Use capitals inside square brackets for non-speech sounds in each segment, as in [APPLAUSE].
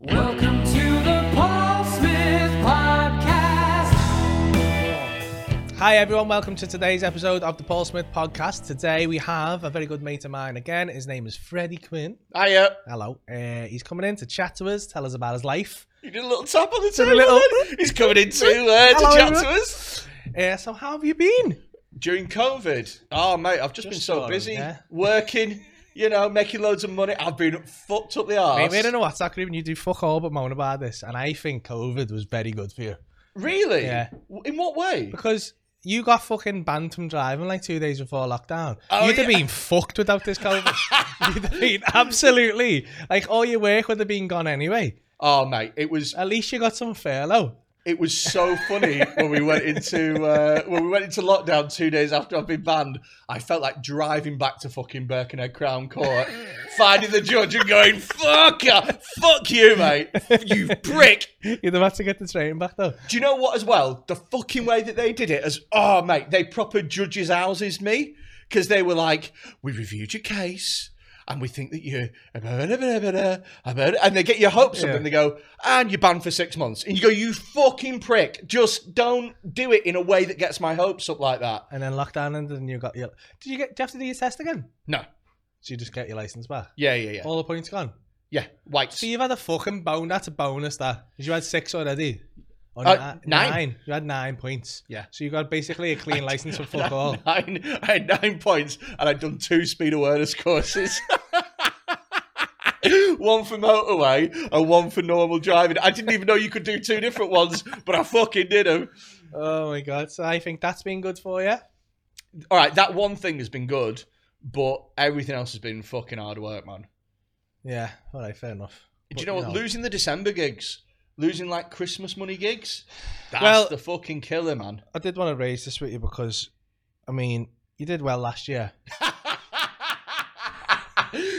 Welcome to the Paul Smith Podcast. Hi everyone, welcome to today's episode of the Paul Smith Podcast. Today we have a very good mate of mine again. His name is Freddy Quinne. Hiya. Hello. Uh, he's coming in to chat to us, tell us about his life. You did a little tap on the Did a table. little- then. He's coming in to, uh, to Hello, chat to us. Uh, so how have you been? During COVID. Oh, mate, I've just, been so busy. yeah. Working, you know, making loads of money. I've been fucked up the arse. Mate, we're in a WhatsApp group and you do fuck all but moan about this. And I think COVID was very good for you. Really? Yeah. In what way? Because you got fucking banned from driving like two days before lockdown. Oh, You'd have been fucked without this COVID. [LAUGHS] You'd have been absolutely like all your work would have been gone anyway. Oh, mate, it was At least you got some furlough. It was so funny when we went into uh, when we went into lockdown two days after I've been banned. I felt like driving back to fucking Birkenhead Crown Court, [LAUGHS] finding the judge and going, "Fuck you, fuck you, mate, you prick." You'd have had to get the train back though. Do you know what as well? The fucking way that they did it as oh mate, they proper judges houses me because they were like, we reviewed your case and we think that you and they get your hopes up Yeah. and they go and you're banned for six months and you go you fucking prick just don't do it in a way that gets my hopes up like that And then lockdown ended and you got your. Did you get? Do you have to do your test again? no So you just get your license back. yeah yeah yeah All the points gone. yeah white So you've had a fucking bone. That's a bonus. That you had six already. Or Uh, ni- nine. You had nine points. Yeah. So you got basically a clean [LAUGHS] license for fuck all. nine, I had nine points and I'd done two speed awareness courses. [LAUGHS] one for motorway and one for normal driving. I didn't even know you could do two different ones, but I fucking did them. Oh my god! So I think that's been good for you. All right, that one thing has been good, but everything else has been fucking hard work, man. Yeah. All right. Fair enough. Do But, you know what? know. Losing the December gigs, losing like Christmas money gigs, that's Well- the fucking killer, man. I did want to raise this with you because, I mean, you did well last year. [LAUGHS]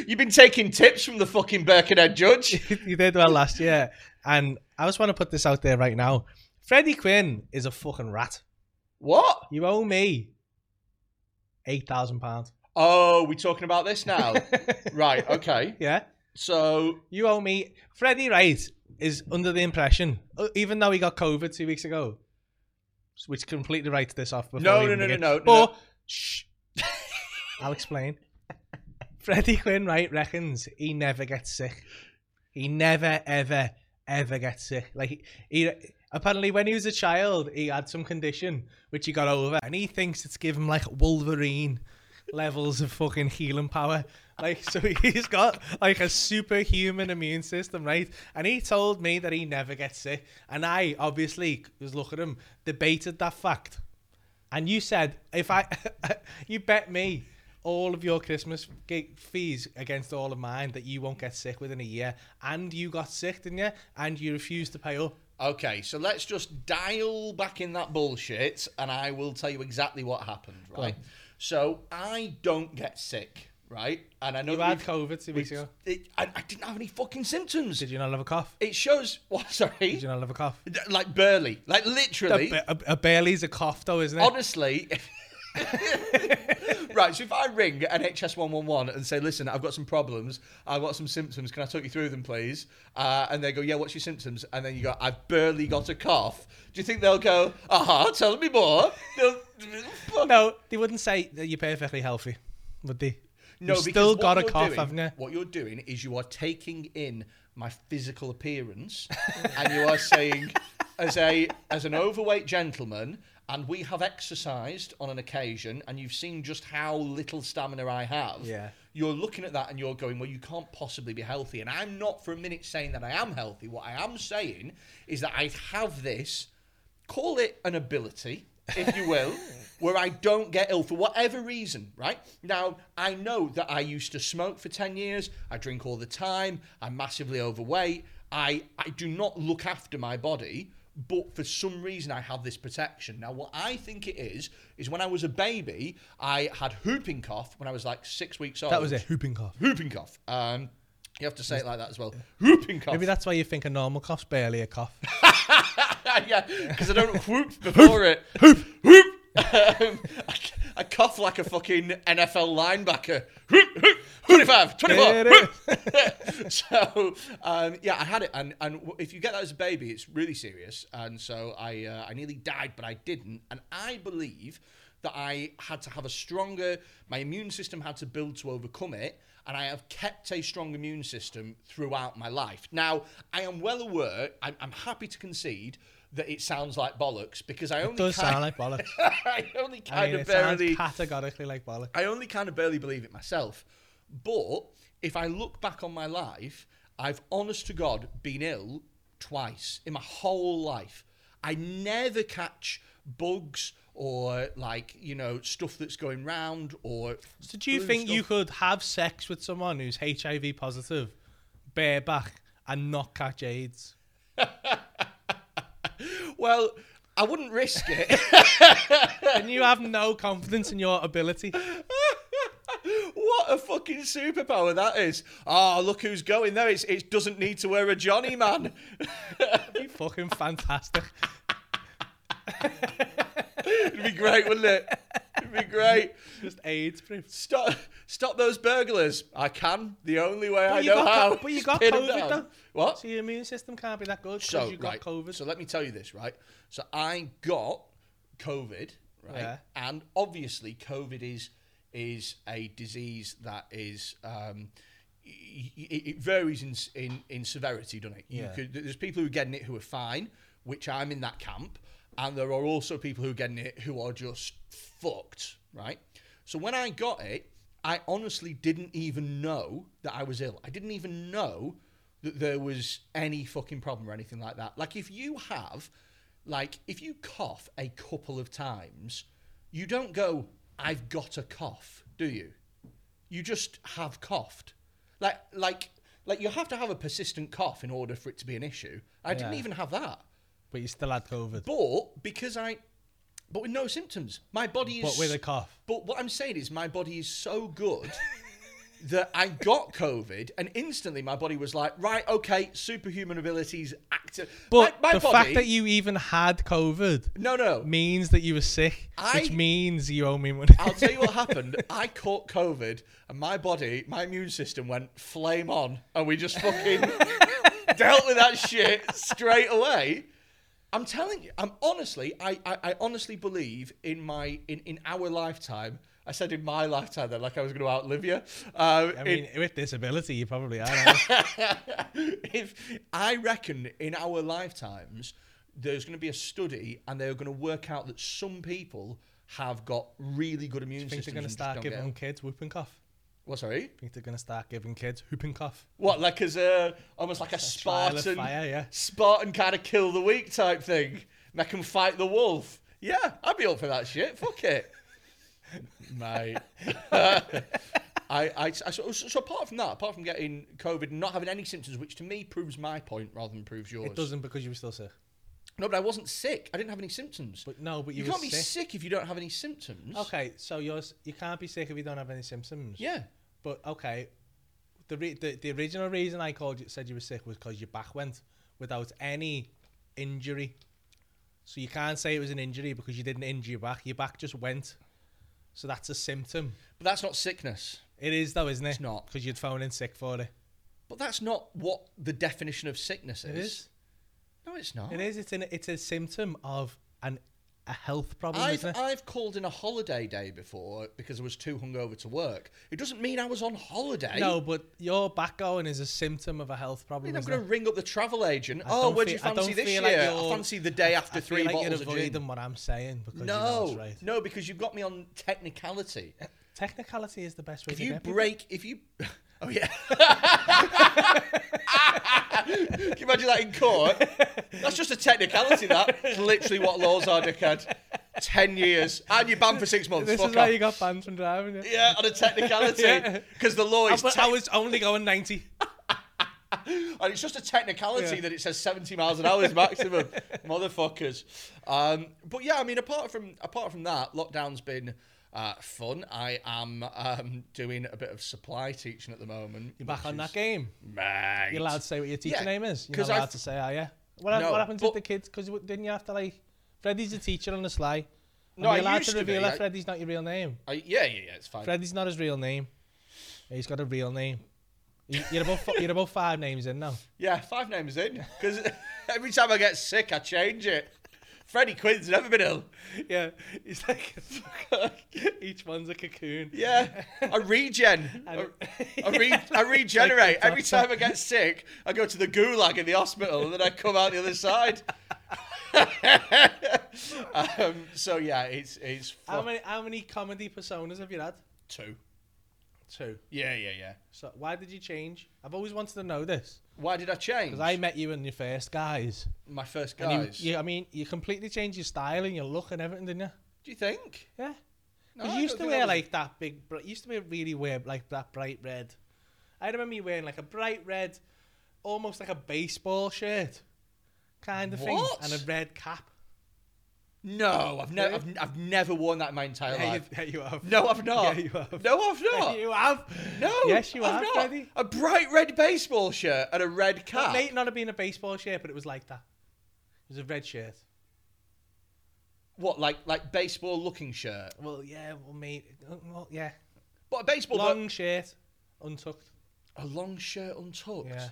You've been taking tips from the fucking Birkenhead judge. [LAUGHS] you did well last year, and I just want to put this out there right now. Freddy Quinne is a fucking rat. What? You owe me eight thousand pounds. Oh, we're talking about this now? [LAUGHS] right, okay. Yeah, So, you owe me. Freddie Wright is under the impression, uh, even though he got COVID two weeks ago, which completely writes this off. Before No, no, no, no, no, no, But shh, [LAUGHS] I'll explain. Freddy Quinne Wright reckons he never gets sick. He never, ever, ever gets sick. Like he, he apparently when he was a child, he had some condition which he got over, and he thinks it's given him like Wolverine levels of fucking healing power. Like so, he's got like a superhuman immune system, right? And he told me that he never gets sick, and I obviously was looking at him, debated that fact. And you said if I, [LAUGHS] you bet me all of your Christmas fees against all of mine that you won't get sick within a year, and you got sick, didn't you? And you refused to pay up. okay, so let's just dial back in that bullshit and I will tell you exactly what happened, right? So, I don't get sick, right? And I know You had COVID two weeks ago. it, I, I didn't have any fucking symptoms. Did you not have a cough? It shows, [LAUGHS] what, sorry? Did you not have a cough? Like barely, like literally. A, a, a a cough, though, isn't it? Honestly, [LAUGHS] right. So if I ring NHS one one one and say, "Listen, I've got some problems. I've got some symptoms. Can I talk you through them, please?" Uh, and they go, "Yeah, what's your symptoms?" And then you go, "I've barely got a cough." Do you think they'll go, "Aha, tell me more"? [LAUGHS] No, they wouldn't say that you're perfectly healthy, would they? No, You've because still got a cough, doing- haven't you? What you're doing is you are taking in my physical appearance, [LAUGHS] and you are saying, as a as an overweight gentleman, and we have exercised on an occasion, and you've seen just how little stamina I have. Yeah. You're looking at that and you're going, well, you can't possibly be healthy. And I'm not for a minute saying that I am healthy. What I am saying is that I have this, call it an ability, if you will, where I don't get ill for whatever reason, right? Now, I know that I used to smoke for 10 years, I drink all the time, I'm massively overweight, I, I do not look after my body, but for some reason I have this protection. Now, what I think it is, is when I was a baby, I had whooping cough when I was like six weeks old. That was a whooping cough. Whooping cough. Um, you have to say it like that as well. Whooping cough. Maybe that's why you think a normal cough's barely a cough. [LAUGHS] [LAUGHS] yeah, because I don't [LAUGHS] whoop before it. Whoop, whoop. [LAUGHS] Um, I, I cough like a fucking NFL linebacker. Whoop, whoop, 25, 24. There so um, yeah, I had it, and and if you get that as a baby, it's really serious. And so I uh, I nearly died, but I didn't. And I believe that I had to have a stronger. My immune system had to build to overcome it, and I have kept a strong immune system throughout my life. Now I am well aware. I'm, I'm happy to concede. That it sounds like bollocks because I only It does kind, sound like [LAUGHS] bollocks. I only I kind mean, of it barely categorically like bollocks. I only kind of barely believe it myself. But if I look back on my life, I've honest to God been ill twice in my whole life. I never catch bugs or like, you know, stuff that's going round or So do you think you could have sex with someone who's HIV positive, bareback, and not catch AIDS? [LAUGHS] Well, I wouldn't risk it. [LAUGHS] and you have no confidence in your ability. what a fucking superpower that is. Oh, look who's going there. It's, it doesn't need to wear a Johnny man. Be fucking fantastic. [LAUGHS] It'd be great, wouldn't it? It'd be great. Just AIDS proof. Stop, stop those burglars. I can. The only way I know got how. but you got COVID though. What? So your immune system can't be that good because So you got right. COVID. So let me tell you this, right? So I got COVID, right? Yeah. And obviously, COVID is is a disease that is. Um, it, it varies in, in in severity, doesn't it? You Yeah. could, there's people who are getting it who are fine, which I'm in that camp, and there are also people who are getting it who are just fucked, right? So when I got it, I honestly didn't even know that I was ill. I didn't even know that there was any fucking problem or anything like that. Like if you have, like if you cough a couple of times, you don't go, "I've got a cough," do you? You just have coughed. Like like like you have to have a persistent cough in order for it to be an issue. I didn't even have that. But you still had COVID. But because I but with no symptoms. My body is But with a cough. But what I'm saying is my body is so good [LAUGHS] that I got COVID and instantly my body was like, right, okay, superhuman abilities active. But my, my the body, fact that you even had COVID No, no. means that you were sick, which I- mean you owe me money. I'll tell you what [LAUGHS] happened. I caught COVID, and my body, my immune system went flame on, and we just fucking [LAUGHS] dealt with that shit straight away. I'm telling you, I'm honestly, I, I, I honestly believe in my in, in our lifetime. I said in my lifetime that like I was going to outlive you. Uh, I in- mean, with disability, you probably are. [LAUGHS] if I reckon in our lifetimes there's going to be a study and they're going to work out that some people have got really good immune I think systems. they're going to start giving kids whooping cough. What? Sorry. I think they're going to start giving kids whooping cough. What, like as a almost like a of Spartan, fire, yeah. Spartan kind of kill the weak type thing. Make them fight the wolf. Yeah, I'd be up for that shit. Fuck it, [LAUGHS] mate. [LAUGHS] I, I, I so, so apart from that, apart from getting COVID and not having any symptoms, which to me proves my point rather than proves yours. It doesn't because you were still sick. No, but I wasn't sick. I didn't have any symptoms. But no, but you, you can't be sick. sick if you don't have any symptoms. Okay, so you're you can't be sick if you don't have any symptoms. Yeah. But okay, the re- the, the original reason I called you said you were sick was because your back went without any injury. So you can't say it was an injury because you didn't injure your back. Your back just went. So that's a symptom. But that's not sickness. It is though, isn't it? It's not. because you'd phone in sick for it. But that's not what the definition of sickness is. It is. No, it's not. It is. It's an it's a symptom of an a health problem, I've, isn't it? I've called in a holiday day before because I was too hungover to work. It doesn't mean I was on holiday. no, but your back going is a symptom of a health I problem. mean, I'm isn't going to it? ring up the travel agent. I oh, don't where'd you feel- I fancy don't this feel like year? I you're- fancy the day after I three feel like bottles you're of gin. what I'm saying because you know No, it's right. no, because you've got me on technicality. Technicality is the best way If to you get people. break, if you, oh yeah. Can you imagine that in court? That's just a technicality. That it's literally what laws are, dickhead. Ten years and you're banned for six months. This Fuck is why off. you got banned from driving. Yeah. Yeah, on a technicality. [LAUGHS] Yeah. Because the law is. but te- I was only going 90. and it's just a technicality Yeah. that it says 70 miles an hour is maximum. [LAUGHS] Motherfuckers. Um, but yeah, I mean, apart from apart from that, lockdown's been uh, fun. I am um, doing a bit of supply teaching at the moment. You're back on that game. Mate. You're allowed to say what your teacher Yeah, name is. You're not allowed to say, are you? What, No, what happens but- with the kids? Because didn't you have to, like... Freddie's a teacher on the sly. No, Are I you allowed to reveal that I- Freddie's not your real name? I, yeah, yeah, yeah, it's fine. Freddie's not his real name. He's got a real name. You- You're about you're about five names in now. Yeah, five names in. Because [LAUGHS] every time I get sick, I change it. Freddy Quinne's never been ill. Yeah, he's like [LAUGHS] each one's a cocoon. Yeah, I regen. [LAUGHS] I, I, [LAUGHS] re- I regenerate. Like Every time I get sick, I go to the gulag in the hospital and then I come out the other side. um, so yeah, it's it's How many how many comedy personas have you had? two. Two. Yeah, yeah, yeah. So why did you change? I've always wanted to know this Why did I change? because I met you in your first guys. my first And you- guys. you, I mean, you completely changed your style and your look and everything, didn't you? Do you think? Yeah. No, you used to wear was- like that big. You used to wear really wear like that bright red. I remember you wearing like a bright red, almost like a baseball shirt, kind of thing, and a red cap. No, I've never, I've, I've never worn that in my entire Yeah, you, life. yeah, you have. No, I've not. Yeah, you have. No, I've not. [LAUGHS] you have. No. Yes, you I've have, not. A bright red baseball shirt and a red cap. It may not have been a baseball shirt, but it was like that. It was a red shirt. What, like like baseball looking shirt? Well, yeah, well, mate, uh, well, yeah, But a baseball long shirt, untucked. a long shirt untucked. Yeah,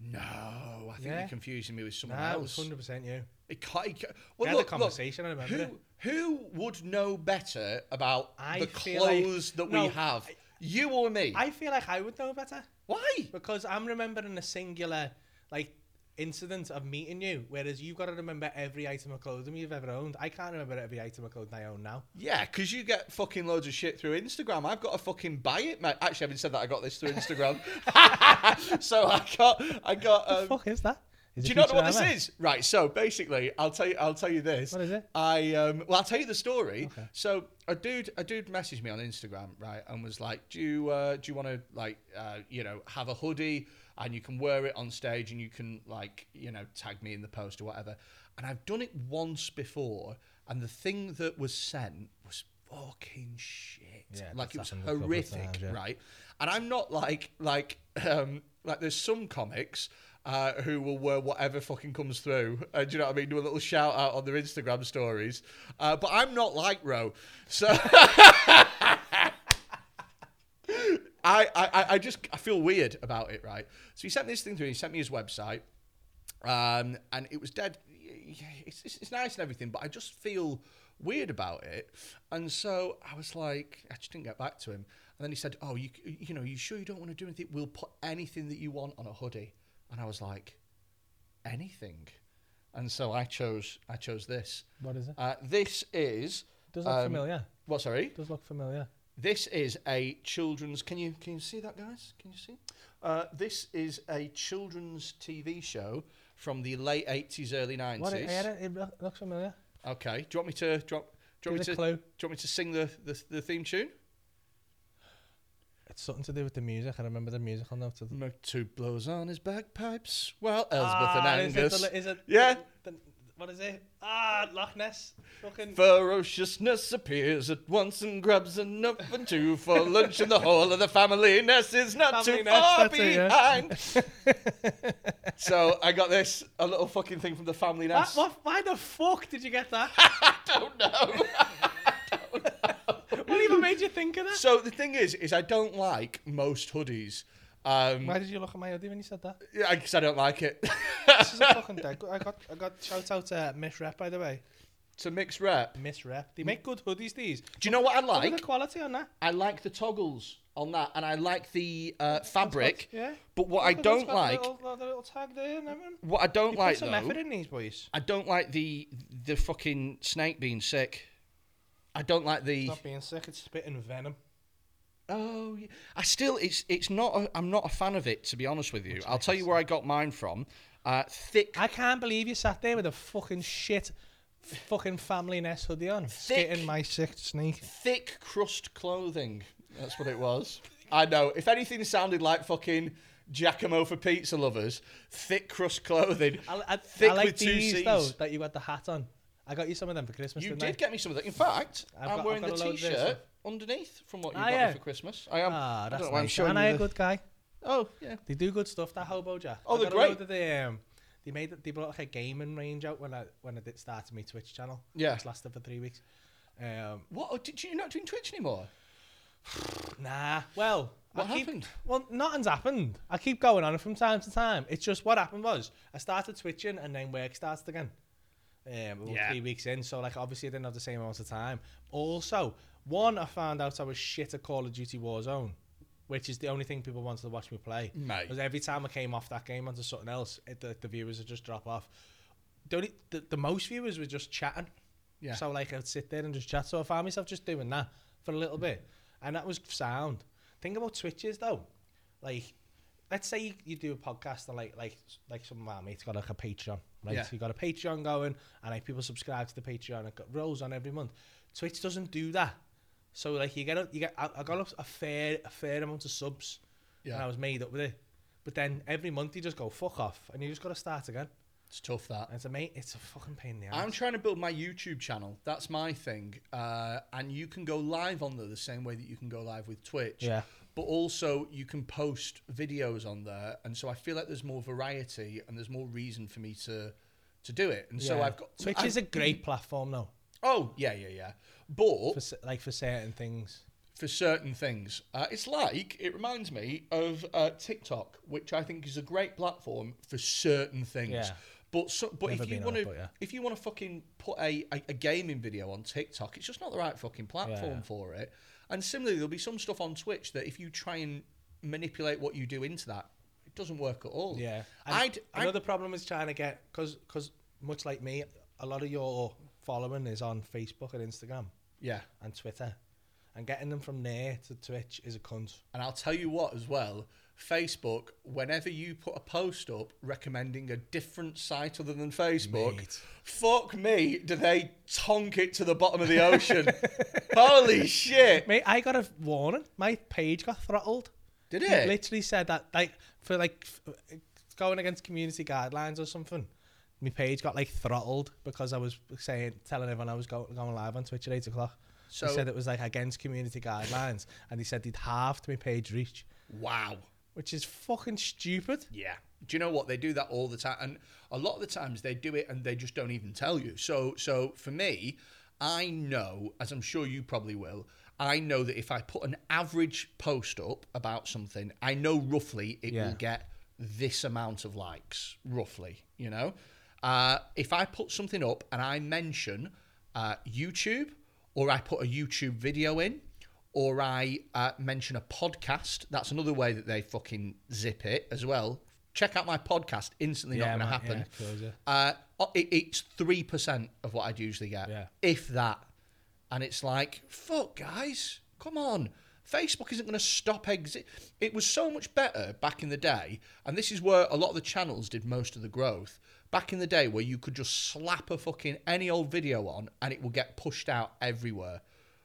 No, I think Yeah. you're confusing me with someone nah, else. hundred percent you. It can't, it can't- We well, a look, look, conversation, I remember who who would know better about I the feel like- clothes that no, we have? You or me? I feel like I would know better. Why? Because I'm remembering a singular like incident of meeting you, whereas you've got to remember every item of clothing you've ever owned. I can't remember every item of clothing I own now. Yeah, because you get fucking loads of shit through Instagram. I've got to fucking buy it, mate. Actually, I haven't said that. I got this through Instagram. [LAUGHS] so I got, I got. the Um, fuck is that? Is do you not know what this is? Right. So basically, I'll tell you. I'll tell you this. What is it? I um. Well, I'll tell you the story. Okay. So a dude, a dude messaged me on Instagram, right, and was like, "Do you, uh, do you want to like, uh, you know, have a hoodie and you can wear it on stage and you can like, you know, tag me in the post or whatever." And I've done it once before, and the thing that was sent was fucking shit. Yeah, like it was happened a couple of horrific, times, yeah. right? And I'm not like like um like there's some comics. Uh, who will wear whatever fucking comes through? Uh, do you know what I mean? Do a little shout out on their Instagram stories. Uh, but I'm not like Ro, so [LAUGHS] I, I- I just I feel weird about it, right? So he sent me this thing through. He sent me his website, um, and it was dead. It's, it's, it's nice and everything, but I just feel weird about it. And so I was like, I just didn't get back to him. And then he said, "Oh, you you know, you sure you don't want to do anything? We'll put anything that you want on a hoodie." And I was like, "Anything." And so I chose I chose this. What is it? Uh, this is Does look um, familiar. What? Sorry. Does look familiar. This is a children's. Can you can you see that, guys? Can you see? Uh, this is a children's TV show from the late eighties, early What? nineties. It, yeah, it look- looks familiar. Okay. Do you want me to? Want, do you want Give me us to? a clue. Do you want me to sing the, the the theme tune? It's something to do with the music. I remember the musical note of the. Motu blows on his bagpipes while Elspeth Ah, and is it Angus. the- Is it? Yeah. the- what is it? Ah, Loch Ness. Fucking. Ferociousness appears at once and grabs enough and two for lunch, and the whole of the family nest is not Family too nest, far that's it, yeah. behind. [LAUGHS] so I got this a little fucking thing from the family What, nest. what, why the fuck did you get that? [LAUGHS] [LAUGHS] I don't know. what even made you think of that? so the thing is, is I don't like most hoodies. Um, Why did you look at my hoodie when you said that? yeah, I guess I don't like it. This is a [LAUGHS] fucking dead. I got, I got shout out to Miss Rep by the way. To a mixed rep. Miss Rep. They make good hoodies. These. Do you know what I Look at the quality on that. I like the toggles on that, and I like the uh, fabric. Yeah. But what I Look at don't like, The little, the little tag there and everything. what I don't You like put some though, effort in these boys. I don't like the the fucking snake being sick. I don't like the. Not being sick. It's spitting venom. Oh, yeah. I still it's it's not. A, I'm not a fan of it to be honest with you. I'll tell you where I got mine from. Uh, thick. I can't believe you sat there with a fucking shit, fucking Family-Ness hoodie on, spitting my sick snake. thick crust clothing. That's what it was. I know. If anything sounded like fucking Giacomo for pizza lovers, thick crust clothing. I, I, thick I like with two these C's. though that you got the hat on. I got you some of them for Christmas. You didn't did I? get me some of that. In fact, I've I'm got- wearing I've the got a load of this t-shirt. Underneath from what you Ah, got yeah. me for Christmas. I am. Ah, that's don't know why I'm nice. showing And you I a the- good guy. Oh yeah. They do good stuff. That Hobo Jack. Oh, I they're got a load great. of the, um, they made they brought like a gaming range out when I when I did started my Twitch channel. Yeah. It's lasted for three weeks. Um, What? oh, Did you not doing Twitch anymore? [SIGHS] nah. Well, What I keep- happened? Well, nothing's happened. I keep going on it from time to time. It's just what happened was I started twitching and then work started again. Um, about Yeah. three weeks in, so like obviously I didn't have the same amount of time. Also, one I found out I was shit at Call of Duty Warzone, which is the only thing people wanted to watch me play. Because every time I came off that game onto something else, it, the, the viewers would just drop off. The, only, the, the most viewers were just chatting. Yeah. So like I'd sit there and just chat. So I found myself just doing that for a little bit, and that was sound. Think about Twitches though, like let's say you, you do a podcast and like like like some of my mates got like a Patreon, right? Yeah. So you got a Patreon going, and like people subscribe to the Patreon. It got rolls on every month. Twitch doesn't do that. So like you get a, you get I, I got a, a fair a fair amount of subs, Yeah. and I was made up with it. But then every month you just go fuck off, and you just got to start again. It's tough that. And it's a mate, it's a fucking pain in the ass. I'm trying to build my YouTube channel. That's my thing. Uh, and you can go live on there the same way that you can go live with Twitch. Yeah. But also you can post videos on there, and so I feel like there's more variety and there's more reason for me to to do it. And so I've got Twitch I've- is a great platform though. Oh yeah, yeah, yeah. But for like for certain things. for certain things. Uh, it's like it reminds me of uh, TikTok, which I think is a great platform for certain things. Yeah. But so, but Never if you want to, yeah. if you want to fucking put a, a, a gaming video on TikTok, it's just not the right fucking platform Yeah. for it. And similarly, there'll be some stuff on Twitch that if you try and manipulate what you do into that, it doesn't work at all. Yeah. And I'd, I'd another problem is trying to get because because much like me, a lot of your following is on Facebook and Instagram yeah. and Twitter, and getting them from there to Twitch is a cunt. And I'll tell you what as well, Facebook, whenever you put a post up recommending a different site other than Facebook, Mate. fuck me, do they tonk it to the bottom of the ocean? [LAUGHS] Holy shit. Mate, I got a warning. My page got throttled. Did It it? literally said that like for like f- uh, going against community guidelines or something. My page got like throttled because I was saying telling everyone I was go, going live on Twitch at eight o'clock. So- they said it was like against community guidelines, and they said they'd halved my page reach, Wow. which is fucking stupid. Yeah. Do you know what they do that all the time? And a lot of the times they do it and they just don't even tell you. So so for me, I know, as I'm sure you probably will, I know that if I put an average post up about something, I know roughly it Yeah. will get this amount of likes, roughly. You know, uh, if I put something up and I mention uh, YouTube or I put a YouTube video in or I uh, mention a podcast, that's another way that they fucking zip it as well. Check out my podcast, instantly not going to happen. yeah. Uh, it, it's 3% of what I'd usually get, Yeah. if that. And it's like, fuck, guys, come on. Facebook isn't going to stop exit. It was so much better back in the day, and this is where a lot of the channels did most of the growth. Back in the day, where you could just slap a fucking any old video on and it would get pushed out everywhere.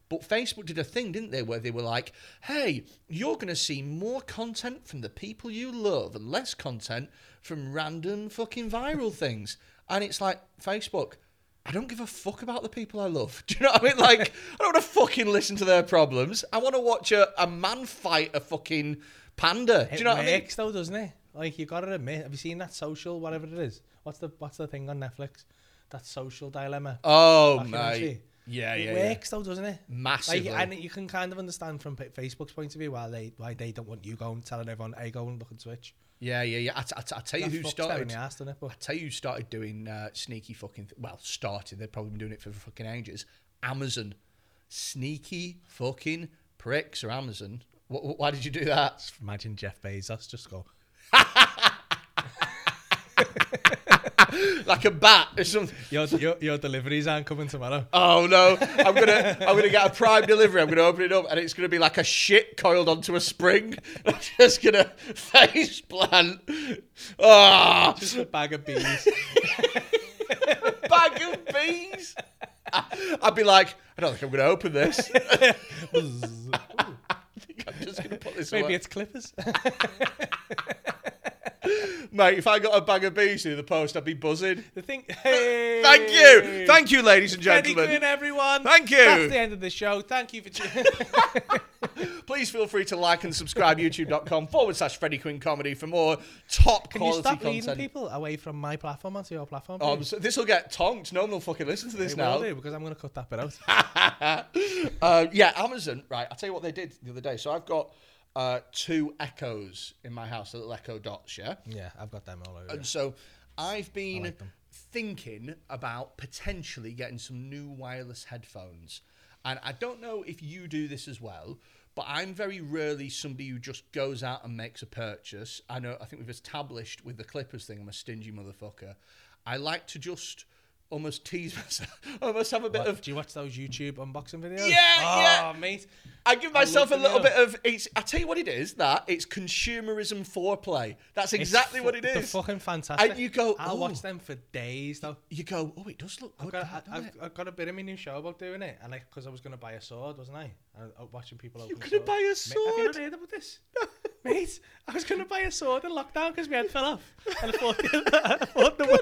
But Facebook did a thing, didn't they, where they were like, hey, you're going to see more content from the people you love and less content from random fucking viral things. And it's like, Facebook, I don't give a fuck about the people I love. [LAUGHS] Do you know what I mean? Like, I don't want to fucking listen to their problems. I want to watch a, a man fight a fucking panda. Do you know what I mean? works though, doesn't it? Like you gotta admit. Have you seen that social whatever it is? What's the what's the thing on Netflix? That social dilemma. Oh, mate. Yeah, it yeah, yeah. works though, doesn't it? Massively. Like, and you can kind of understand from Facebook's point of view why they why they don't want you going telling everyone, "Hey, go and look at Twitch." Yeah, yeah, yeah. I, t- I, t- I tell you who fucks them in started. doesn't it? I tell you who started doing uh, sneaky fucking. Th- well, started. They've probably been doing it for fucking ages. Amazon, sneaky fucking pricks. Or Amazon. Wh- wh- why did you do that? imagine Jeff Bezos just go. [LAUGHS] Like a bat or something. Your, your, your deliveries aren't coming tomorrow. Oh no! I'm gonna I'm gonna get a prime delivery. I'm gonna open it up and it's gonna be like a shit coiled onto a spring. I'm [LAUGHS] just gonna face plant. Ah, Just a bag of bees. [LAUGHS] bag of bees. I'd be like, I don't think I'm gonna open this. I think I'm just gonna put this Maybe away. it's clippers. Mate, if I got a bag of bees through the post, I'd be buzzing. the thing. [LAUGHS] Hey, Thank you, thank you, ladies and gentlemen. Quinne, everyone. Thank you. That's the end of the show. Thank you for tuning. [LAUGHS] Please feel free to like and subscribe youtube.com forward slash Freddy Quinne comedy for more top Can you quality stop leading people away from my platform onto your platform? Oh, please? so this will get tonked. No one will fucking listen to this now. will do because I'm going to cut that bit out. [LAUGHS] uh, yeah, Amazon. Right, I'll tell you what they did the other day. So I've got uh, two echoes in my house, the little echo dots, yeah? Yeah, I've got them all over. And so I've been like thinking about potentially getting some new wireless headphones. And I don't know if you do this as well, but I'm very rarely somebody who just goes out and makes a purchase. I know, I think we've established with the Clippers thing, I'm a stingy motherfucker. I like to just almost tease [LAUGHS] myself, almost have a bit What, of do you watch those YouTube unboxing videos? Yeah, oh, yeah. Ah, mate. I give myself a little bit of it's. I tell you what it is. That it's consumerism foreplay. That's exactly what it is. fucking fantastic. And you go, I'll watch them for days though. You go, oh, it does look good. I've got, that, I, I've. I've got a bit of my new show about doing it, and like because I was gonna buy a sword, wasn't I? And I watching people open. gonna buy a Mate, have you sword? not heard about this, [LAUGHS] mate? I was gonna buy a sword in lockdown because my head fell off, and I thought, [LAUGHS] I thought the one.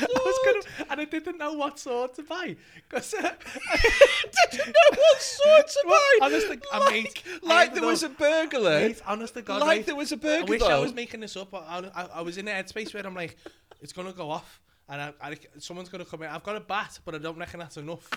I was gonna, and I didn't know what sword to buy because uh, [LAUGHS] didn't know what sword to Well, buy. honestly, I like, mate, I like ended there was a burglar. Mate, honest to God, like mate, there was a burglar. I wish I was making this up, I, I, I was in a headspace where I'm like, it's gonna go off, and I, I, someone's gonna come in. I've got a bat, but I don't reckon that's enough.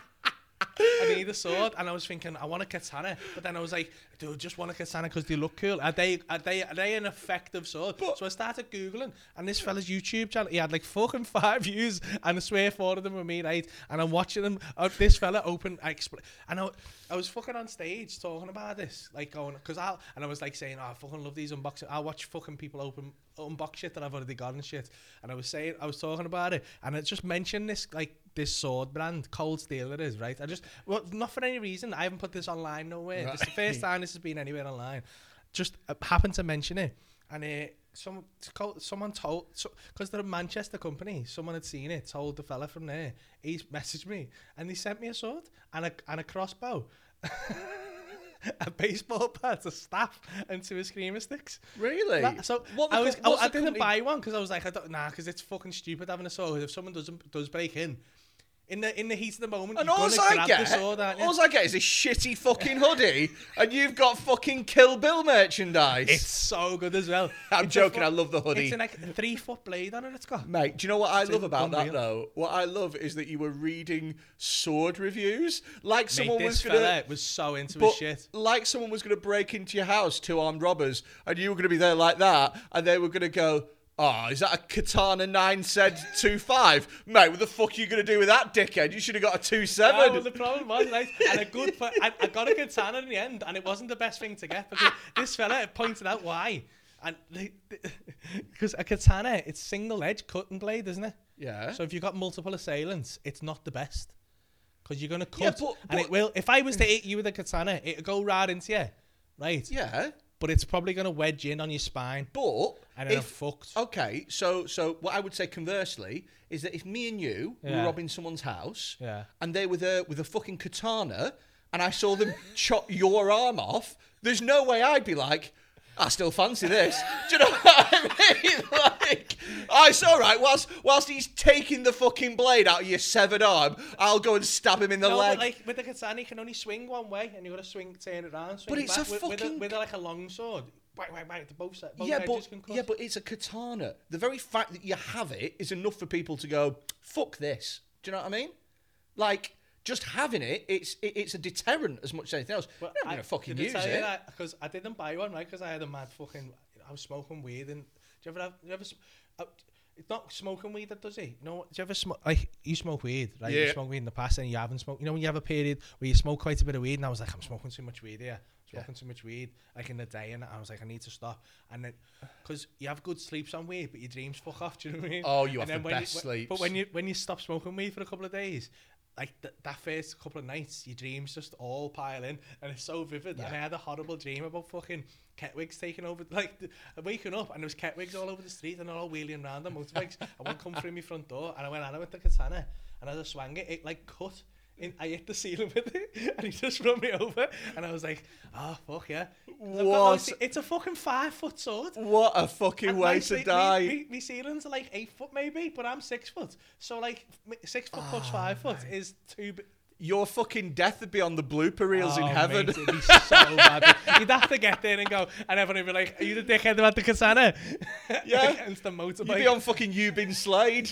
I need a sword, and I was thinking I want a katana, but then I was like, dude, just want a katana because they look cool. Are they are they are they an effective sword? so I started googling, and this fella's YouTube channel, he had like fucking five [LAUGHS] views, and I swear four of them were me, right? And I'm watching them. Uh, this fella open, I expl- and I, I was fucking on stage talking about this, like going because I and I was like saying, oh, I fucking love these unboxing. I watch fucking people open unbox shit that I've already got and shit. And I was saying, I was talking about it, and I just mentioned this like this sword brand, Cold Steel it is, right? I just, well, not for any reason, I haven't put this online nowhere. Right. This is the first time this has been anywhere online. Just uh, happened to mention it. And uh, some, someone told, because so, they're a Manchester company, someone had seen it, told the fella from there. he's messaged me and he sent me a sword and a, and a crossbow. [LAUGHS] [LAUGHS] a baseball bat, a staff, and two screamer sticks. really. That- so What I was, co- I, I didn't company- buy one because I was like, I don't, nah, because it's fucking stupid having a sword. If someone doesn't does break in, in the in the heat of the moment, And all I get, all I get is a shitty fucking hoodie, and you've got fucking Kill Bill merchandise. It's so good as well. I'm It's joking. fu- I love the hoodie. It's a, like three foot blade on it. It's got. Mate, do you know what I love about that though? What I love is that you were reading sword reviews, like someone Mate, was this gonna, was so into but his shit. like someone was gonna break into your house, two armed robbers, and you were gonna be there like that, and they were gonna go. Oh, is that a katana nine said two five, mate? What the fuck are you gonna do with that, dickhead? You should have got a two Oh, seven. well, the problem was, right, and a good, I, I got a katana in the end, and it wasn't the best thing to get because this fella pointed out why. And because [LAUGHS] a katana, it's single edge cutting blade, isn't it? yeah. So if you've got multiple assailants, it's not the best. Because you're going to cut. Yeah, but- and it but- will, if I was to hit you with a katana, it'll go right into you. Right? yeah, But it's probably going to wedge in on your spine. but And then I'm if fucked. okay, so so what I would say conversely is that if me and you were robbing someone's house, Yeah. and they were there with a fucking katana, and I saw them [LAUGHS] chop your arm off, there's no way I'd be like, I still fancy this. [LAUGHS] Do you know what I mean? [LAUGHS] Like, oh, it's all right. Whilst whilst he's taking the fucking blade out of your severed arm, I'll go and stab him in the No, leg. but like with the katana, you can only swing one way, and you got to swing, turn it around. Swing But it's back. a with, with, fucking- a, with a, like a long sword. Both. Both yeah, but yeah, but it's a katana. The very fact that you have it is enough for people to go, "Fuck this." Do you know what I mean? Like just having it, it's it, it's a deterrent as much as anything else. But You're not gonna fucking use it. Because I didn't buy one, right? Because I had a mad fucking. I was smoking weed, and do you ever have? Do you ever? Uh, it's not smoking weed that does it. You know, do you ever smoke? Like you smoke weed, right? You Yeah. smoke weed in the past, and you haven't smoked. You know, when you have a period where you smoke quite a bit of weed, and I was like, I'm smoking too much weed here. Smoking too much weed, like in the day, and I was like, I need to stop. And then, because you have good sleeps on weed, but your dreams fuck off. [LAUGHS] Do you know what I mean? Oh, you And have then the best you, when- But when you when you stop smoking weed for a couple of days, like th- that first couple of nights, your dreams just all pile in, and it's so vivid. And I had a horrible dream about fucking Ketwigs taking over. [LAUGHS] Like the, waking up, and there was Ketwigs all over the street, and they're all wheeling around on motorbikes. and one come through my front door, and I went at it with the katana, and as I swung it, it like cut. In, I hit the ceiling with it, [LAUGHS] and he just run me over, and I was like, "Oh fuck yeah!" Got What? It's a fucking five foot sword. What a fucking And way to me- die. Me, me ceilings are like eight foot maybe, but I'm six foot. So like six foot plus Oh, five foot is two. Your fucking death would be on the blooper reels in Oh, heaven. mate, it'd be so [LAUGHS] bad. You'd have to get there and go, and everyone would be like, "Are you the dickhead about the katana?" Yeah. [LAUGHS] against the motorbike. You'd be on fucking You Been Slade.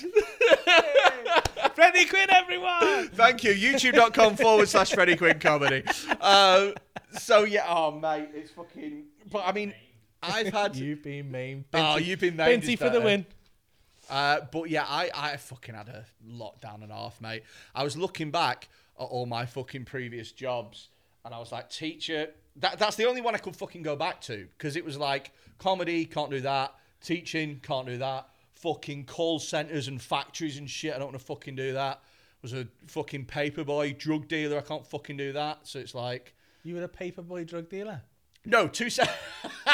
Freddy Quinne, everyone. [LAUGHS] Thank you. YouTube.com forward slash Freddy Quinne comedy. Uh, so yeah, oh mate, it's fucking. But I mean, I've [LAUGHS] had. You've been maimed. Oh, you've been maimed Binty for the win. Uh, but yeah, I, I fucking had a lockdown and a half, mate. I was looking back at all my fucking previous jobs, and I was like, teacher. That, that's the only one I could fucking go back to because it was like comedy, can't do that. Teaching, can't do that. Fucking call centers and factories and shit. I don't want to fucking do that. Was a fucking paperboy, drug dealer. I can't fucking do that. So it's like, You were a paperboy drug dealer. no, two se- [LAUGHS]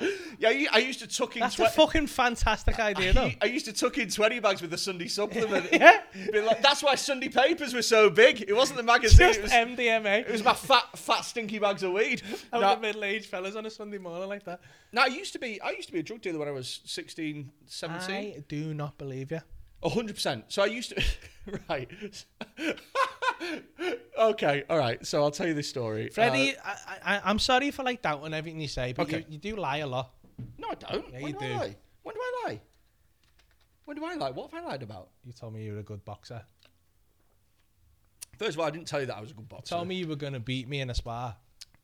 [LAUGHS] Yeah, I, I used to tuck in. That's a fucking fantastic idea, though. [LAUGHS] I used to tuck in 20 bags with the Sunday supplement. [LAUGHS] Yeah. Like, that's why Sunday papers were so big. It wasn't the magazine. Just It was, MDMA. it was my fat, fat, stinky bags of weed. How No, the middle-aged fellas on a Sunday morning like that. no, I used to be. I used to be a drug dealer when I was 16, 17. I do not believe you. A hundred percent. So I used to. right. Okay. All right. So I'll tell you this story. Freddie, Uh, I, I, I'm sorry for like doubting everything you say, but Okay. you, you do lie a lot. no, I don't. Yeah, when you do, I lie? When do I lie? When do I lie? What have I lied about? You told me you were a good boxer. First of all, I didn't tell you that I was a good boxer. Told me you were going to beat me in a spa.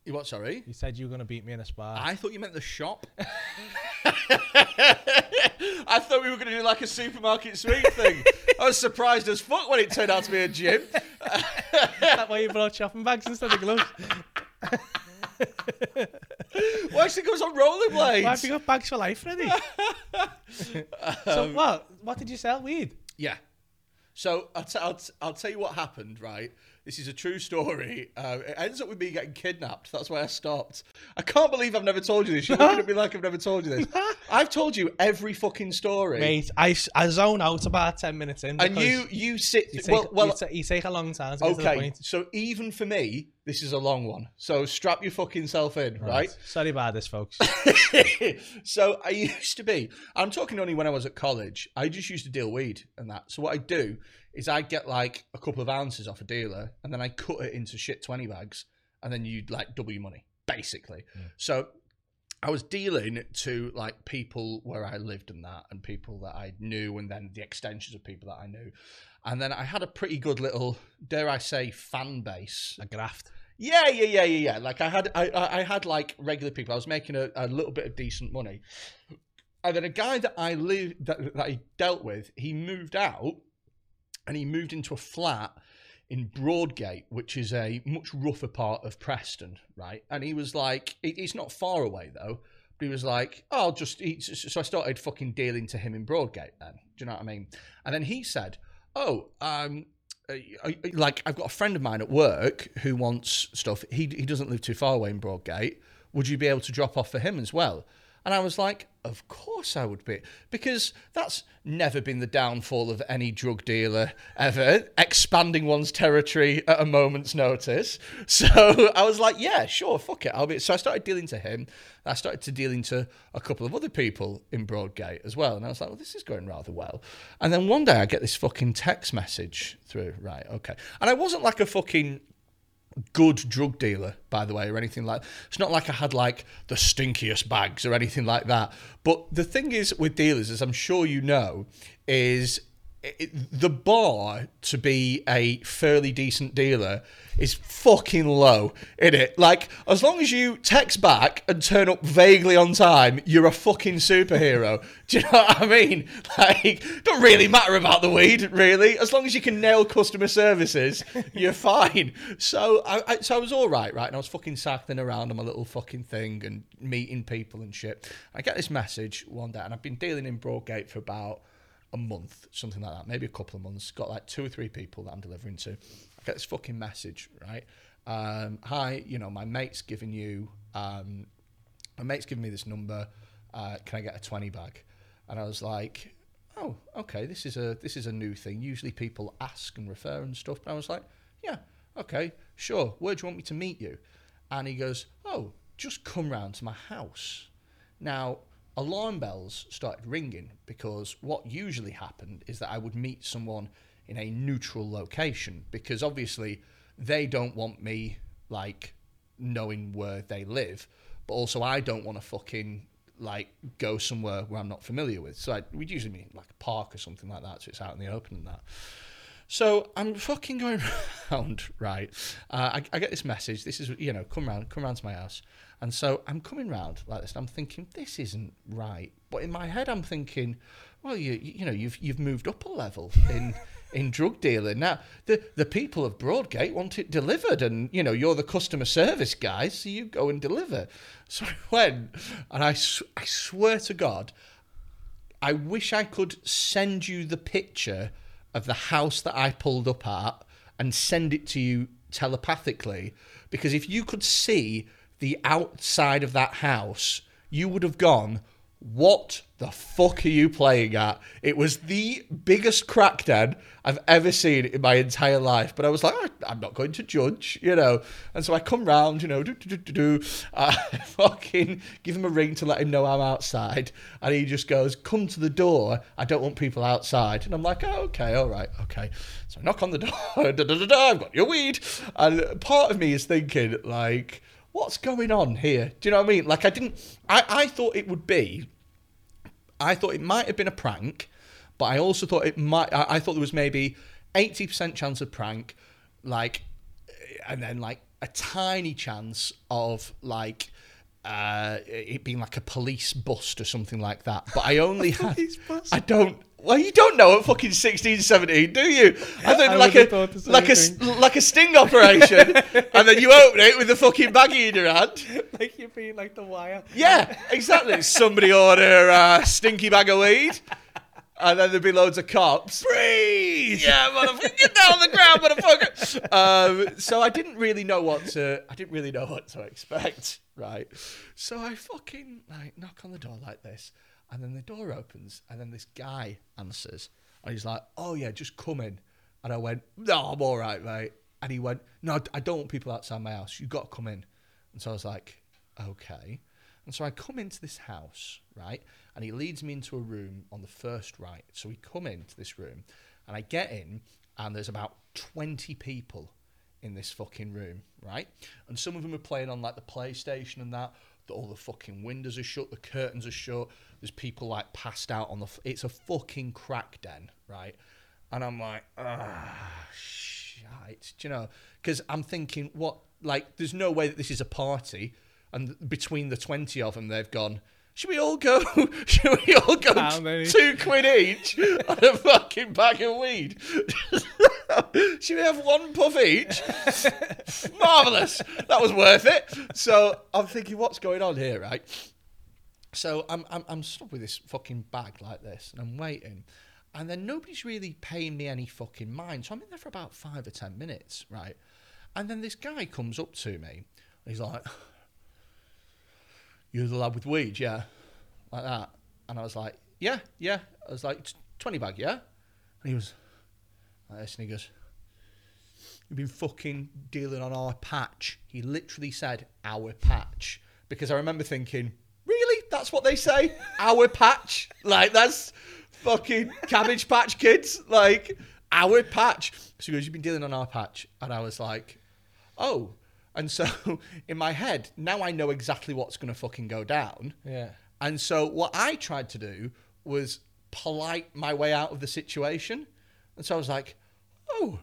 You what? Sorry. You said you were going to beat me in a spa. I thought you meant the shop. [LAUGHS] [LAUGHS] I thought we were going to do like a supermarket sweep thing. I was surprised as fuck when it turned out to be a gym. that why you brought shopping bags instead of gloves. Actually, it goes on rollerblades? Why have you got bags for life, Freddie? [LAUGHS] Um, so what? What did you sell? Weed. Yeah. So I'll, t- I'll, t- I'll tell you what happened, right? This is a true story. Uh, it ends up with me getting kidnapped. That's why I stopped. I can't believe I've never told you this. You're looking at me like I've never told you this. [LAUGHS] I've told you every fucking story. Mate, I, I zone out about 10 minutes in. and you you sit. You take, well, well you, ta- you take a long time to get to the okay. point. So even for me, this is a long one. So strap your fucking self in, right? Sorry about this, folks. [LAUGHS] so I [LAUGHS] used to be. I'm talking only when I was at college. I just used to deal weed and that. So what I do is I'd get like a couple of ounces off a dealer, and then I cut it into shit twenty bags, and then you'd like double your money basically. So I was dealing to like people where I lived and that, and people that I knew, and then the extensions of people that I knew. And then I had a pretty good little, dare I say, fan base. a graft. Yeah, yeah, yeah, yeah, yeah. Like I had, I, I I had like regular people. I was making a, a little bit of decent money, and then a guy that I live that, that I dealt with, he moved out, and he moved into a flat in Broadgate, which is a much rougher part of Preston, right? And he was like, it, it's not far away though. But he was like, oh, I'll just. He, so I started fucking dealing to him in Broadgate. Then, do you know what I mean? And then he said, oh, um, like I've got a friend of mine at work who wants stuff. He he doesn't live too far away in Broadgate. Would you be able to drop off for him as well? And I was like, of course I would be, because that's never been the downfall of any drug dealer ever, expanding one's territory at a moment's notice. [LAUGHS] So I was like, yeah, sure, fuck it, I'll be. So I started dealing to him. I started to dealing to a couple of other people in Broadgate as well, and I was like, well, this is going rather well. And then one day I get this fucking text message through. Right, okay, and I wasn't like a fucking good drug dealer, by the way, or anything like. It's not like I had like the stinkiest bags or anything like that. But the thing is with dealers, as I'm sure you know, is it, the bar to be a fairly decent dealer is fucking low, is it? Like, as long as you text back and turn up vaguely on time, you're a fucking superhero. [LAUGHS] Do you know what I mean? Like, don't really matter about the weed, really. As long as you can nail customer services, [LAUGHS] you're fine. So I, I so I was all right, right? And I was fucking cycling around on my little fucking thing and meeting people and shit. I get this message one day, and I've been dealing in Broadgate for about a month, something like that, maybe a couple of months. Got like two or three people that I'm delivering to. I get this fucking message, right? Um, hi, you know, my mate's giving you, um, my mate's giving me this number. Uh, can I get a twenty bag? And I was like, oh, okay, this is a this is a new thing. Usually people ask and refer and stuff. But I was like, yeah, okay, sure. Where do you want me to meet you? And he goes, oh, just come round to my house. Now, alarm bells started ringing because what usually happened is that I would meet someone in a neutral location because obviously they don't want me like knowing where they live, but also I don't want to fucking like go somewhere where I'm not familiar with. So I, we'd usually meet like a park or something like that, so it's out in the open and that. So I'm fucking going [LAUGHS] round, right? Uh, I, I get this message. This is, you know, come round, come round to my house. And so I'm coming round like this, and I'm thinking this isn't right. But in my head, I'm thinking, well, you, you know, you've you've moved up a level in [LAUGHS] in drug dealing. Now the the people of Broadgate want it delivered, and you know you're the customer service guy, so you go and deliver. So I went, and I swear to God, I wish I could send you the picture of the house that I pulled up at and send it to you telepathically. Because if you could see the outside of that house, you would have gone, What the fuck are you playing at? It was the biggest crack den I've ever seen in my entire life. But I was like, "Oh, I'm not going to judge, you know. And so I come round, you know, do, do, do, do, do. [LAUGHS] I fucking give him a ring to let him know I'm outside. And he just goes, Come to the door. I don't want people outside. And I'm like, Oh, okay, all right, okay. So I knock on the [LAUGHS] door. da, da, da, da, I've got your weed. And part of me is thinking, like, what's going on here? Do you know what I mean? Like, I didn't, I, I thought it would be I thought it might have been a prank, but I also thought it might. I, I thought there was maybe eighty percent chance of prank, like, and then like a tiny chance of like. Uh, it being like a police bust or something like that, but I only had I don't. Well, you don't know at fucking 16, 17, do you? I thought I like a like a like a sting operation, [LAUGHS] and then you open it with the fucking baggie in your hand. like you're being like the wire. Yeah, exactly. [LAUGHS] Somebody order a stinky bag of weed. And then there'd be loads of cops. Breathe! Yeah, motherfucker, get down on the ground, motherfucker. Um, so I didn't really know what to. I didn't really know what to expect, right? So I fucking like knock on the door like this, and then the door opens, and then this guy answers, and he's like, "Oh yeah, just come in." And I went, "No, I'm all right, mate." And he went, "No, I don't want people outside my house. You've got to come in." And so I was like, "Okay." And so I come into this house, right? And he leads me into a room on the first right. So we come into this room and I get in and there's about 20 people in this fucking room, right? And some of them are playing on like the PlayStation and that. All the fucking windows are shut, the curtains are shut. There's people like passed out on the. F- it's a fucking crack den, right? And I'm like, ah, shite. Do you know? Because I'm thinking, what? Like, there's no way that this is a party. And between the 20 of them, they've gone, should we all go? [LAUGHS] Should we all go t- two quid each on a fucking bag of weed? [LAUGHS] [LAUGHS] should we have one puff each? [LAUGHS] Marvelous. That was worth it. So I'm thinking, what's going on here, right? So I'm, I'm I'm stood with this fucking bag like this, and I'm waiting, and then nobody's really paying me any fucking mind. So I'm in there for about five or ten minutes, right? And then this guy comes up to me, he's like, "You're the lad with weed, yeah?" Like that, and I was like, "Yeah, yeah." I was like, "T- "20 bag, yeah?" And he was like this, and he goes, You've been fucking dealing on our patch. He literally said our patch. Because I remember thinking, really? That's what they say? [LAUGHS] Our patch? Like, that's fucking Cabbage Patch Kids? Like, our patch. So he goes, You've been dealing on our patch. And I was like, Oh. And so [LAUGHS] in my head, now I know exactly what's going to fucking go down. Yeah. And so what I tried to do was polite my way out of the situation. And so I was like, oh,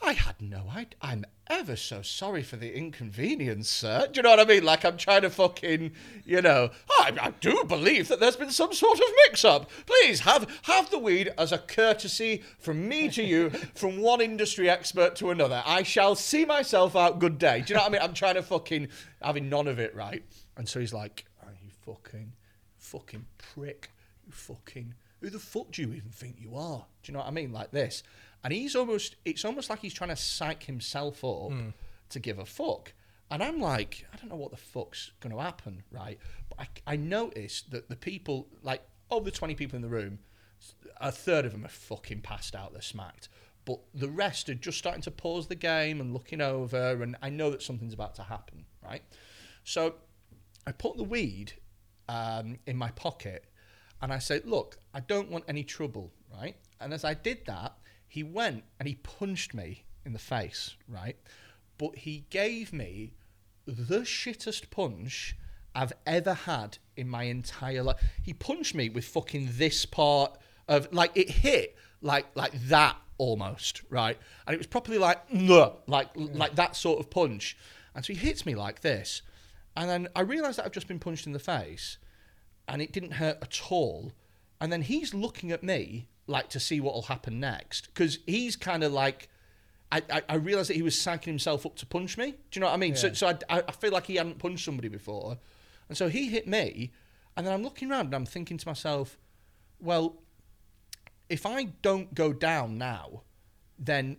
I had no idea. I'm ever so sorry for the inconvenience, sir. Do you know what I mean? Like I'm trying to fucking, you know, I, I do believe that there's been some sort of mix-up. Please have have the weed as a courtesy from me to you, from one industry expert to another. I shall see myself out. Good day. Do you know what I mean? I'm trying to fucking having none of it, right? And so he's like, "Are you fucking, fucking prick? You fucking." Who the fuck do you even think you are? Do you know what I mean? Like this. And he's almost, it's almost like he's trying to psych himself up to give a fuck. And I'm like, I don't know what the fuck's going to happen, right? But I, I noticed that the people, like, of the 20 people in the room, a third of them are fucking passed out, they're smacked. But the rest are just starting to pause the game and looking over, and I know that something's about to happen, right? So I put the weed um, in my pocket and I said, Look, I don't want any trouble, right? And as I did that, he went and he punched me in the face, right? But he gave me the shittest punch I've ever had in my entire life. He punched me with fucking this part of like it hit like like that almost, right? And it was properly like, "Nuh," like like that sort of punch. And so he hits me like this. And then I realised that I've just been punched in the face and it didn't hurt at all. And then he's looking at me like to see what will happen next because he's kind of like. I, I, I realised that he was psyching himself up to punch me. Do you know what I mean? So, Yeah. so I, I I feel like he hadn't punched somebody before. And so he hit me. And then I'm looking around and I'm thinking to myself, well, if I don't go down now, then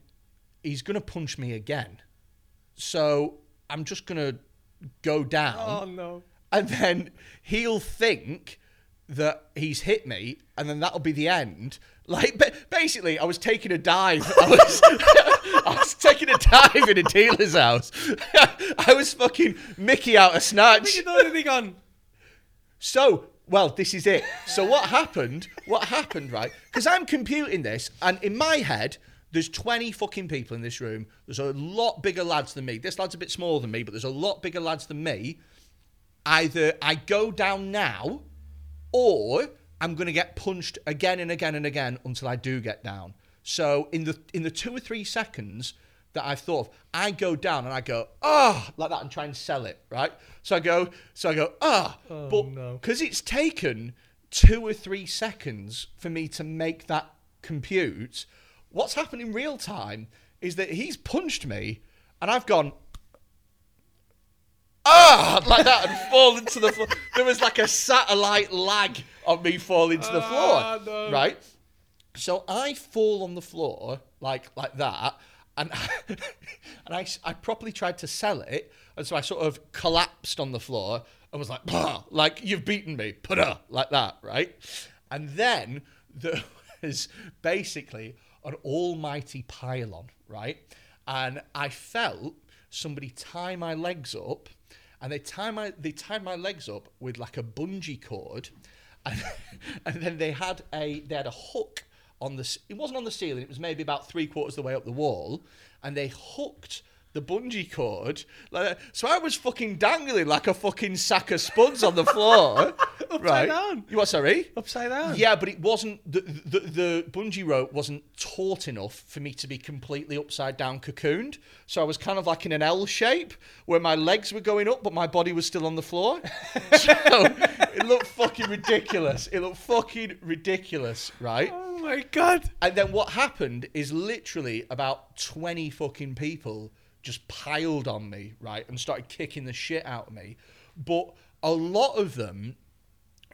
he's going to punch me again. So I'm just going to go down Oh no. and then he'll think that he's hit me, and then that'll be the end. Like, ba- basically, I was taking a dive. I was, [LAUGHS] I was taking a dive in a dealer's house. [LAUGHS] I was fucking Mickey out of snatch. think you'd already gone. So, well, this is it. So what happened? What happened, right? Because I'm computing this, and in my head, there's 20 fucking people in this room. There's a lot bigger lads than me. This lad's a bit smaller than me, but there's a lot bigger lads than me. Either I go down now, or I'm going to get punched again and again and again until I do get down. So in the in the two or three seconds that I've thought of, I go down and I go ah like that and try and sell it right. So I go so I go ah, Oh, but no. because it's taken two or three seconds for me to make that compute. What's happened in real time is that he's punched me and I've gone ah, like that, and fall into the floor. There was like a satellite lag on me falling to the floor, Ah, no. right? So I fall on the floor like like that, and [LAUGHS] and I, I properly tried to sell it, and so I sort of collapsed on the floor and was like, "Bah," like you've beaten me, put up like that, right? And then there [LAUGHS] was basically an almighty pylon, right? And I felt somebody tie my legs up, and they tie my they tied my legs up with like a bungee cord, and, [LAUGHS] and then they had a they had a hook on the it wasn't on the ceiling it was maybe about three quarters of the way up the wall and they hooked the bungee cord like so i was fucking dangling like a fucking sack of spuds on the floor [LAUGHS] right down. you what sorry Upside down. yeah, but it wasn't the, the the bungee rope wasn't taut enough for me to be completely upside down cocooned. So I was kind of like in an L shape where my legs were going up, but my body was still on the floor. [LAUGHS] so it looked fucking ridiculous. It looked fucking ridiculous, right? Oh my god. And then what happened is literally about 20 fucking people just piled on me, right, and started kicking the shit out of me. But a lot of them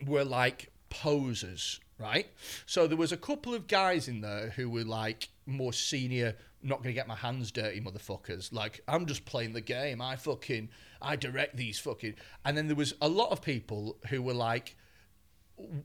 were like posers, right? So there was a couple of guys in there who were like more senior, not gonna get my hands dirty motherfuckers. Like, I'm just playing the game. I fucking I direct these fucking and then there was a lot of people who were like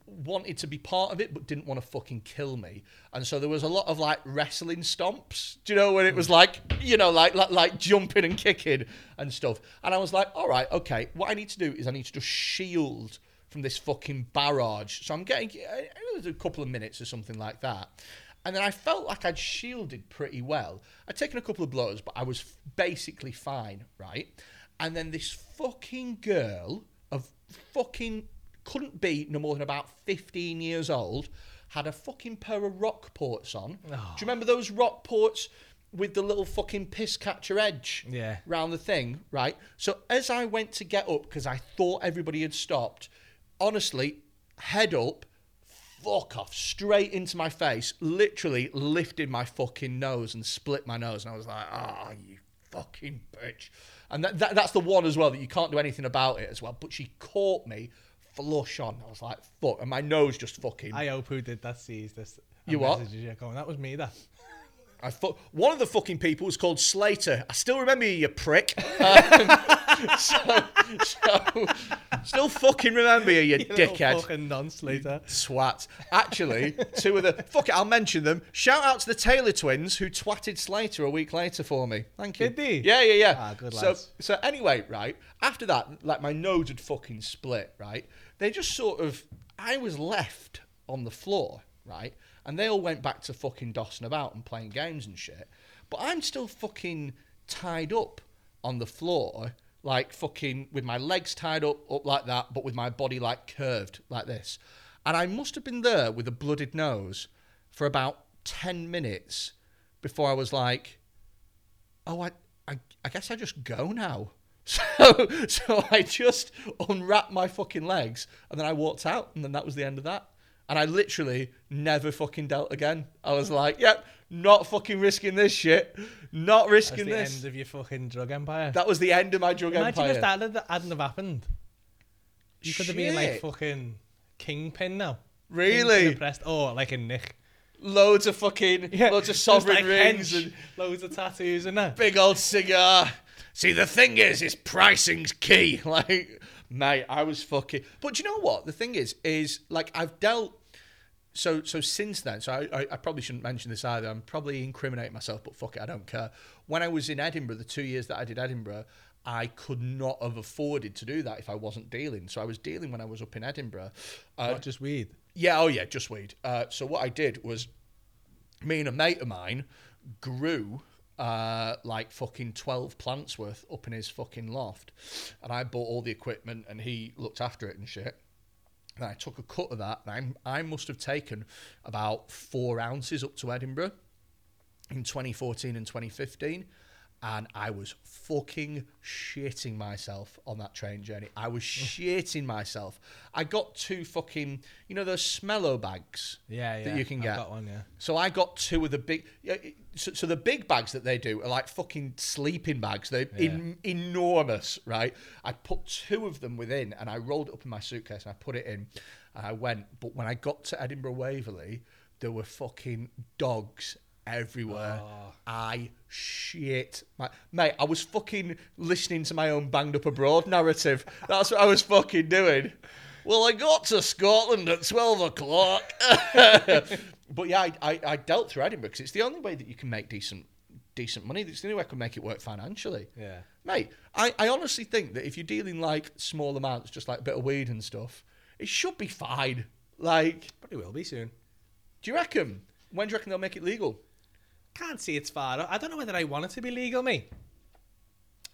wanted to be part of it but didn't want to fucking kill me. And so there was a lot of like wrestling stomps do you know when it was hmm. like you know like like, like jumping and kicking and stuff. And i was like all right okay what i need to do is i need to just shield from this fucking barrage. So i'm getting uh, it was a couple of minutes or something like that. And then i felt like i'd shielded pretty well. I'd taken a couple of blows but i was basically fine right? And then this fucking girl of fucking couldn't be no more than about 15 years old, had a fucking pair of Rockports on. Do you remember those Rockports with the little fucking piss catcher edge Yeah. round the thing, right? So as I went to get up, because I thought everybody had stopped, honestly, head up, fuck off, straight into my face, literally lifted my fucking nose and split my nose. And I was like, ah, you fucking bitch. And that, that, that's the one as well that you can't do anything about it as well. But she caught me flush on. I was like, fuck. And my nose just fucking. I hope who did that sees this. and You what? messages you going, that was me, that. I fu- one of the fucking people was called Slater. I still remember you, you prick. [LAUGHS] Um, so, so, still fucking remember you, you [LAUGHS] Little dickhead. Fucking nonce, Slater. Swat. Actually, two of the fuck it, I'll mention them. Shout out to the Taylor twins who twatted Slater a week later for me. Thank you. Did they? Yeah, yeah, yeah. Ah, good so, lads. so anyway, right after that, like my nose had fucking split. Right, they just sort of, I was left on the floor. Right, and they all went back to fucking dossing about and playing games and shit. But I'm still fucking tied up on the floor, like fucking with my legs tied up, up like that, but with my body like curved like this. And I must have been there with a blooded nose for about 10 minutes before I was like, oh, I, I, I guess I just go now. [LAUGHS] So, so I just unwrapped my fucking legs and then I walked out and then that was the end of that. And I literally never fucking dealt again. I was like, yep, not fucking risking this shit. Not risking That's the this. end of your fucking drug empire. that was the end of my drug Imagine empire. if that had, hadn't have happened. You could have been like Shit. fucking kingpin now. Really? Kingpin oppressed. Oh, like a Nick. Loads of fucking, loads of [LAUGHS] just sovereign like rings hench, and loads of tattoos and that. big old cigar. See, the thing is, is pricing's key. [LAUGHS] Like, mate, I was fucking. But do you know what? The thing is, is like I've dealt. So, so since then, so I, I, I probably shouldn't mention this either. I'm probably incriminating myself, but fuck it, I don't care. When I was in Edinburgh, the two years that I did Edinburgh, I could not have afforded to do that if I wasn't dealing. So I was dealing when I was up in Edinburgh. Uh, Not just weed. yeah, oh yeah, just weed. Uh, so what I did was, me and a mate of mine grew uh, like fucking twelve plants worth up in his fucking loft, and I bought all the equipment and he looked after it and shit. And I took a cut of that. And I I must have taken about four ounces up to Edinburgh in 2014 and 2015 and I was fucking shitting myself on that train journey. I was [LAUGHS] shitting myself. I got two fucking, you know, those smello bags Yeah, yeah. that you can I've get. got one, yeah. So I got two of the big. So, so the big bags that they do are like fucking sleeping bags. They're in, enormous, right? I put two of them within, and I rolled it up in my suitcase, and I put it in, and I went. But when I got to Edinburgh Waverley, there were fucking dogs everywhere. Ah. I shit, my mate. I was fucking listening to my own banged up abroad narrative. That's what I was fucking doing. Well, I got to Scotland at twelve o'clock. [LAUGHS] but yeah, I, I, I dealt through Edinburgh because it's the only way that you can make decent decent money. It's the only way I can make it work financially. Yeah. Mate, I, I honestly think that if you're dealing like small amounts, just like a bit of weed and stuff, it should be fine. Like, Probably will be soon. do you reckon? When do you reckon they'll make it legal? Can't see it's far. I don't know whether I want it to be legal, me.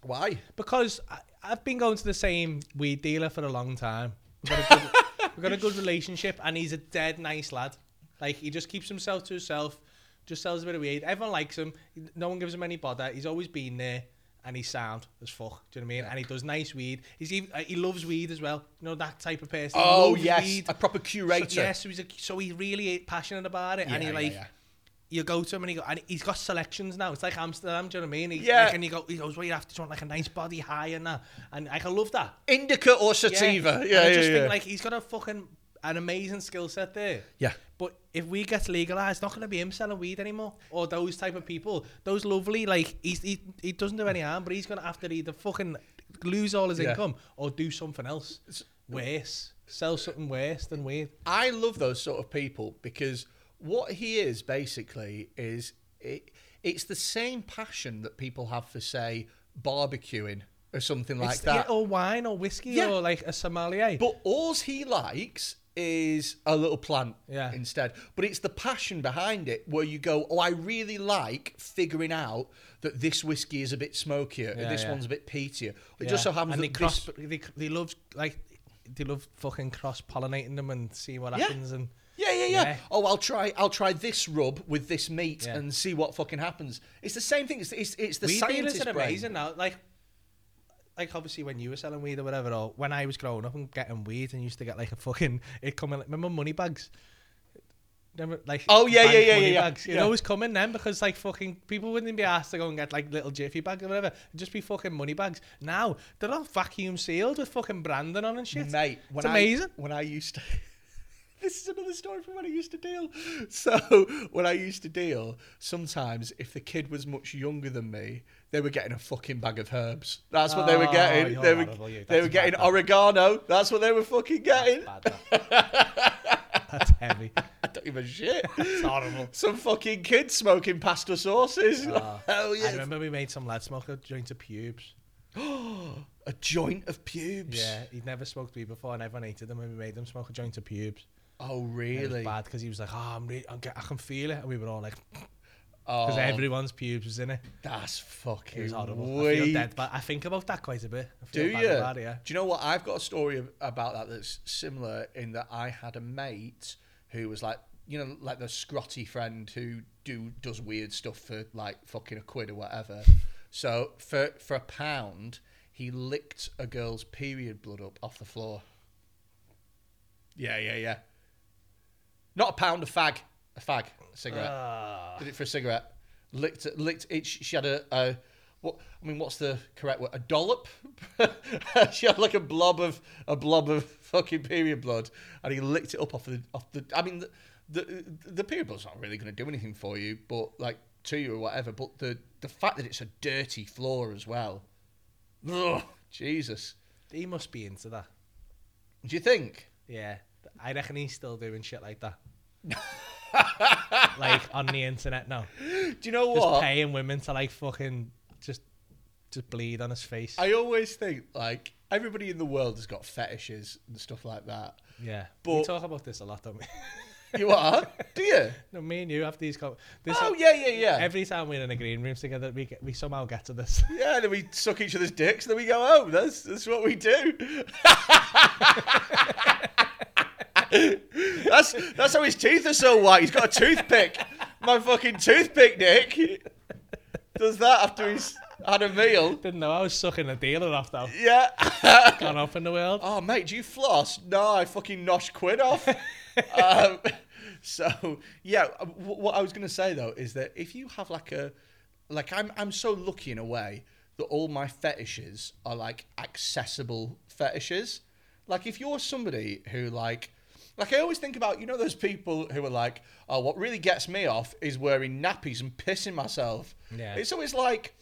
Why? Because I, I've been going to the same weed dealer for a long time. We've got, a good, [LAUGHS] we've got a good relationship, and he's a dead nice lad. Like he just keeps himself to himself, just sells a bit of weed. Everyone likes him. No one gives him any bother. He's always been there, and he's sound as fuck. Do you know what I mean? And he does nice weed. He's even, uh, he loves weed as well. You know that type of person. He Oh yes, weed. a proper curator. So, yeah, so he's a, so he's really passionate about it, and he Yeah, like yeah, yeah. You go to him and he go and he's got selections now. It's like Amsterdam, do you know what I mean? He, Yeah. Like, and you go, he goes, well, you have to do like a nice body high and that, and like, I love that. Indica or sativa? And Yeah, I just yeah. think like he's got a fucking an amazing skill set there. Yeah. But if we get legalized, it's not going to be him selling weed anymore, or those type of people. Those lovely, like he's, he he doesn't do any harm, but he's going to have to either fucking lose all his Yeah. income or do something else It's, worse, sell something worse than weed. I love those sort of people because what he is basically is it, it's the same passion that people have for say barbecuing or something like It's- yeah, that. or wine or whiskey Yeah. or like a sommelier. But all he likes is a little plant Yeah. instead. But it's the passion behind it where you go, oh, I really like figuring out that this whiskey is a bit smokier and Yeah, this yeah. one's a bit peatier. It Yeah. just so happens and that they cross. this- They, they love like they love fucking cross pollinating them and see what Yeah. happens. And Yeah, yeah, yeah, Yeah. Oh, I'll try. I'll try this rub with this meat Yeah. and see what fucking happens. It's the same thing. It's it's, it's the weed scientist brain. amazing now. Like, like obviously when you were selling weed or whatever, or when I was growing up and getting weed and used to get like a fucking it coming. Remember money bags. Remember, like Oh, yeah, yeah, yeah, yeah, yeah. bags. Yeah. always come in then because like fucking people wouldn't be asked to go and get like little jiffy bags or whatever. It'd just be fucking money bags. Now they're all vacuum sealed with fucking branding on and shit. Mate, when it's I- amazing. when I used to. This is another story from when I used to deal. So when I used to deal, sometimes if the kid was much younger than me, they were getting a fucking bag of herbs. That's what they were Oh, getting. They were, they were getting that. oregano. That's what they were fucking getting. Bad, that. [LAUGHS] That's heavy. I don't give a shit. It's horrible. Some fucking kids smoking pasta sauces. Oh, [LAUGHS] Hell I remember we made some lad smoke a joint of pubes. [GASPS] A joint of pubes. Yeah, he'd never smoked weed before, and everyone hated them when we made them smoke a joint of pubes. Oh And It really? was bad because he was like, "Oh, I'm, re- I'm get, I can feel it," and we were all like, "Because [LAUGHS] Oh, everyone's pubes was in it." that's It fucking was horrible. I feel weak. dead, but I think about that quite a bit. I feel Do bad you? About it, yeah. Do you know what? I've got a story about that that's similar in that I had a mate who was like you know, like the scrotty friend who do does weird stuff for like fucking a quid or whatever. So for for a pound, he licked a girl's period blood up off the floor. Yeah, yeah, yeah. Not a pound, a fag, a fag, a cigarette. Ah. Did it for a cigarette. Licked, it- licked it. She had a, a what? I mean, what's the correct word? A dollop. [LAUGHS] she had like a blob of a blob of [LAUGHS] fucking period blood, and he licked it up off the off the. I mean, the the, the period blood's not really going to do anything for you, but like to you or whatever. But the the fact that it's a dirty floor as well. Ugh, Jesus. He must be into that. Do you think? Yeah. I reckon he's still doing shit like that. [LAUGHS] like on the internet now. Do you know Just what? paying women to like fucking just just bleed on his face. I always think like everybody in the world has got fetishes and stuff like that. yeah. But- we talk about this a lot, don't we? [LAUGHS] You are? Do you? no, me and you have these co- this Oh yeah, yeah, yeah. every time we're in a green room together we get, we somehow get to this. [LAUGHS] Yeah, then we suck each other's dicks, and then we go home. That's that's what we do. That's that's how his teeth are so white. He's got a toothpick. My fucking toothpick, Nick. Does that after he's had a meal. Didn't know I was sucking a dealer off though. Yeah. gone up in the world. oh, mate, do you floss? No, I fucking nosh quid off. [LAUGHS] um, so yeah, wh- what I was gonna say though is that if you have like a, like I'm I'm so lucky in a way that all my fetishes are like accessible fetishes. Like if you're somebody who like. Like I always think about, you know, those people who are like, "Oh, what really gets me off is wearing nappies and pissing myself." Yeah. It's always like,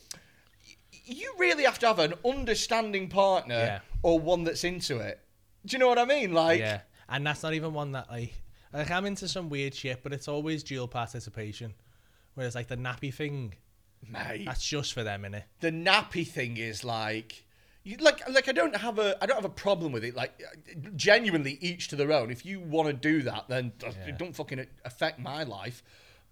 you really have to have an understanding partner Yeah. or one that's into it. Do you know what I mean? Like, yeah. And that's not even one that like like I'm into some weird shit, but it's always dual participation. Whereas like the nappy thing, mate, that's just for them, innit? the nappy thing is like, you, like, like I don't have a, I don't have a problem with it. Like, genuinely, each to their own. If you want to do that, then Yeah. it don't fucking affect my life.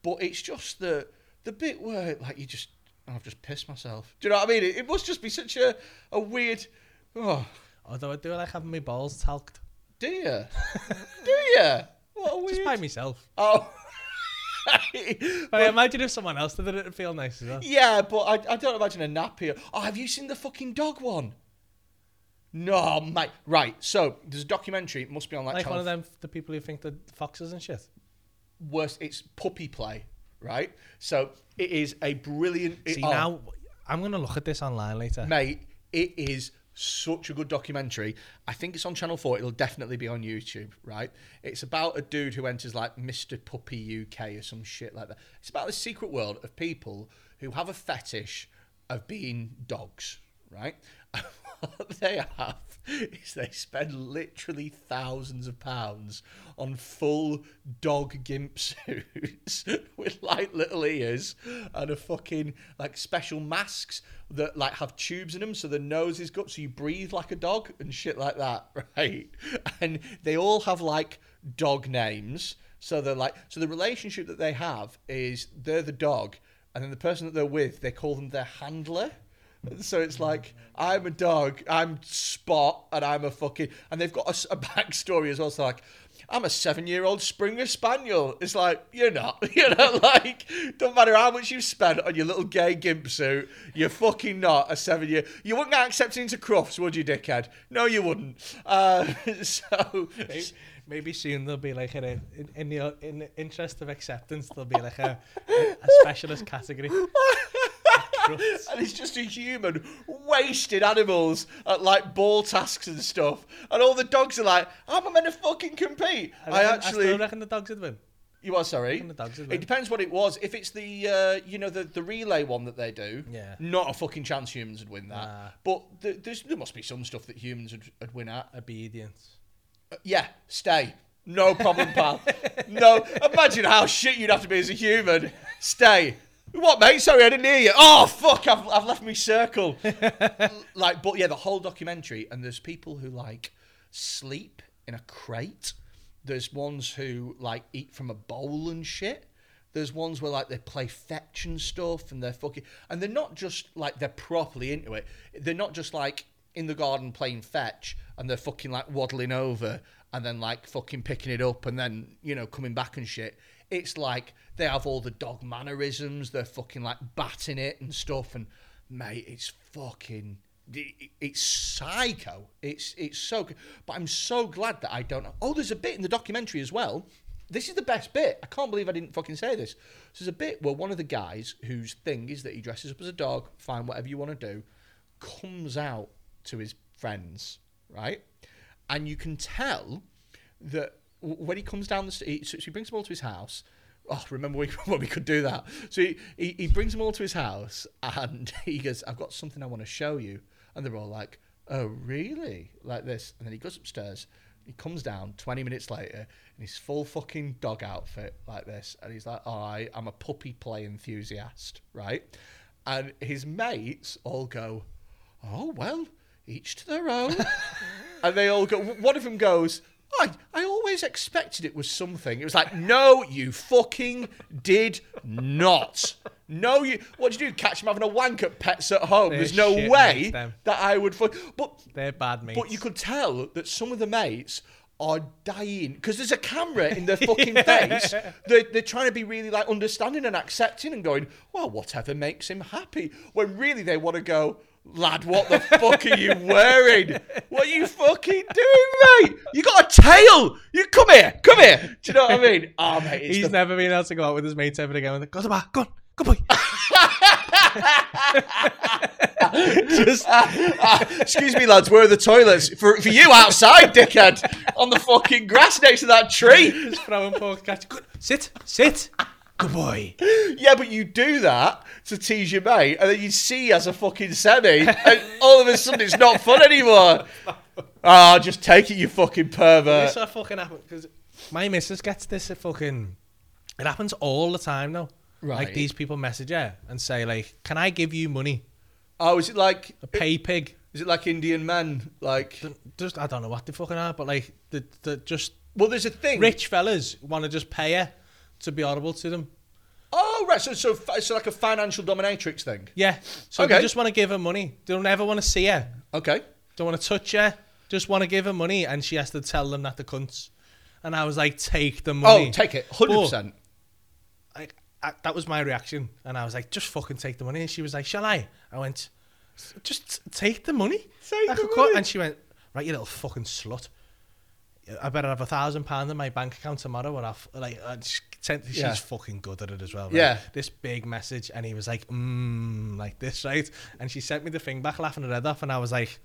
But it's just the, the bit where like you just, I've just pissed myself. Do you know what I mean? It, it must just be such a, a weird. Oh, Although I do like having my balls talked. do you? [LAUGHS] do you? What a weird. Just by myself. Oh. [LAUGHS] But I imagine if someone else did it, it'd feel nice as well. Yeah, but I, I don't imagine a nappy. Oh, have you seen the fucking dog one? No, mate. Right, so there's a documentary. It must be on like, Like one of them, the people who think the foxes and shit. Worst, it's puppy play, right? So it is a brilliant. it- See oh, now, I'm gonna look at this online later. mate, it is such a good documentary. I think it's on Channel 4. It'll definitely be on YouTube, right? It's about a dude who enters like Mr. Puppy UK or some shit like that. It's about the secret world of people who have a fetish of being dogs, right? [LAUGHS] [LAUGHS] they have is they spend literally thousands of pounds on full dog gimp [LAUGHS] suits with like little ears and a fucking like special masks that like have tubes in them so the nose is good so you breathe like a dog and shit like that [LAUGHS] right? And they all have like dog names. So they're like so the relationship that they have is they're the dog and then the person that they're with they call them their handler so it's like I'm a dog, I'm Spot, and I'm a fucking, and they've got a backstory as well. So like, I'm a seven-year-old Springer Spaniel. It's like you're not, [LAUGHS] you know, like don't matter how much you've spent on your little gay gimp suit, you're fucking not a seven-year. You wouldn't get accepted into Crufts, would you, dickhead? No, you wouldn't. Uh, [LAUGHS] so Maybe, maybe soon there'll be like a, in, in the in the interest of acceptance, there'll be like a, a specialist category. [LAUGHS] [LAUGHS] And it's just a human wasted animals at like ball tasks and stuff. And all the dogs are like, how am I meant to fucking compete? I, reckon- I actually. still reckon the dogs would win. You are sorry. the It depends what it was. If it's the uh, you know the, the relay one that they do, Yeah. not a fucking chance humans would win that. Nah. But th- there's, there must be some stuff that humans would, would win at. Obedience. Uh, yeah, stay. No problem, pal. [LAUGHS] no, imagine how shit you'd have to be as a human. Stay. What, mate? Sorry, I didn't hear you. Oh, fuck! I've, I've left me circle. [LAUGHS] like, but yeah, the whole documentary, and there's people who like sleep in a crate. There's ones who like eat from a bowl and shit. There's ones where like they play fetch and stuff, and they're fucking, and they're not just like they're properly into it. They're not just like in the garden playing fetch, and they're fucking like waddling over and then like fucking picking it up and then you know coming back and shit. It's like they have all the dog mannerisms. They're fucking like batting it and stuff. And mate, it's fucking. It's psycho. It's it's so. But I'm so glad that I don't know. Oh, there's a bit in the documentary as well. This is the best bit. I can't believe I didn't fucking say this. There's a bit where one of the guys whose thing is that he dresses up as a dog, fine, whatever you want to do, comes out to his friends, right? And you can tell that when he comes down the street, so he brings them all to his house. Oh, remember we, [LAUGHS] when we could do that? So he, he, he brings them all to his house and [LAUGHS] he goes, I've got something I want to show you. And they're all like, Oh, really? Like this. And then he goes upstairs. He comes down 20 minutes later in his full fucking dog outfit like this. And he's like, oh, I, I'm a puppy play enthusiast, right? And his mates all go, Oh, well, each to their own. [LAUGHS] and they all go, one of them goes, I, I always expected it was something. It was like, no, you fucking did not. No, you. What did you do? Catch him having a wank at pets at home? They're There's no shit way mates, them. that I would. Fu- but They're bad mates. but you could tell that some of the mates are dying because there's a camera in their [LAUGHS] fucking face. They're, they're trying to be really like understanding and accepting and going, well, whatever makes him happy. When really they want to go, lad, what the fuck are you wearing? What are you fucking doing, mate? You got a tail. You come here, come here. Do you know what I mean? [LAUGHS] Oh, mate, He's the never been able to go out with his mates ever again. Go to the bar. Go on. Good [LAUGHS] boy. Just, excuse me, lads, where are the toilets? For, for you outside, dickhead, on the fucking grass next to that tree. Just throwing pork catch. Good. Sit. Sit. Good boy. [GASPS] Yeah, but you do that to tease your mate, and then you see as a fucking semi, and all of a sudden it's not fun anymore. [LAUGHS] Ah, just take it, you fucking pervert. This what fucking happen because my missus gets this at fucking. It happens all the time now. Right. Like these people message her and say like, "Can I give you money? Oh, is it like A pay pig." is it like Indian men? Like, Just I don't know what they fucking are, but like the the just well, there's a thing. rich fellas want to just pay her to be audible to them. Oh, right. So, so, so like a financial dominatrix thing. Yeah. So Okay. they just want to give her money. They don't ever want to see her. Okay. Don't want to touch her. Just want to give her money, and she has to tell them that the cunts. And I was like, take the money. Oh, take it, hundred percent. Like that was my reaction, and I was like, just fucking take the money. And she was like, shall I? I went, just take the money. Take the money. And she went, right, you little fucking slut. I better have a thousand pound in my bank account tomorrow, or I've like uh, she sent, she's Yeah. fucking good at it as well. right? Yeah. this big message, and he was like, mmm, like this, right? And she sent me the thing back, laughing her head off, and I was like,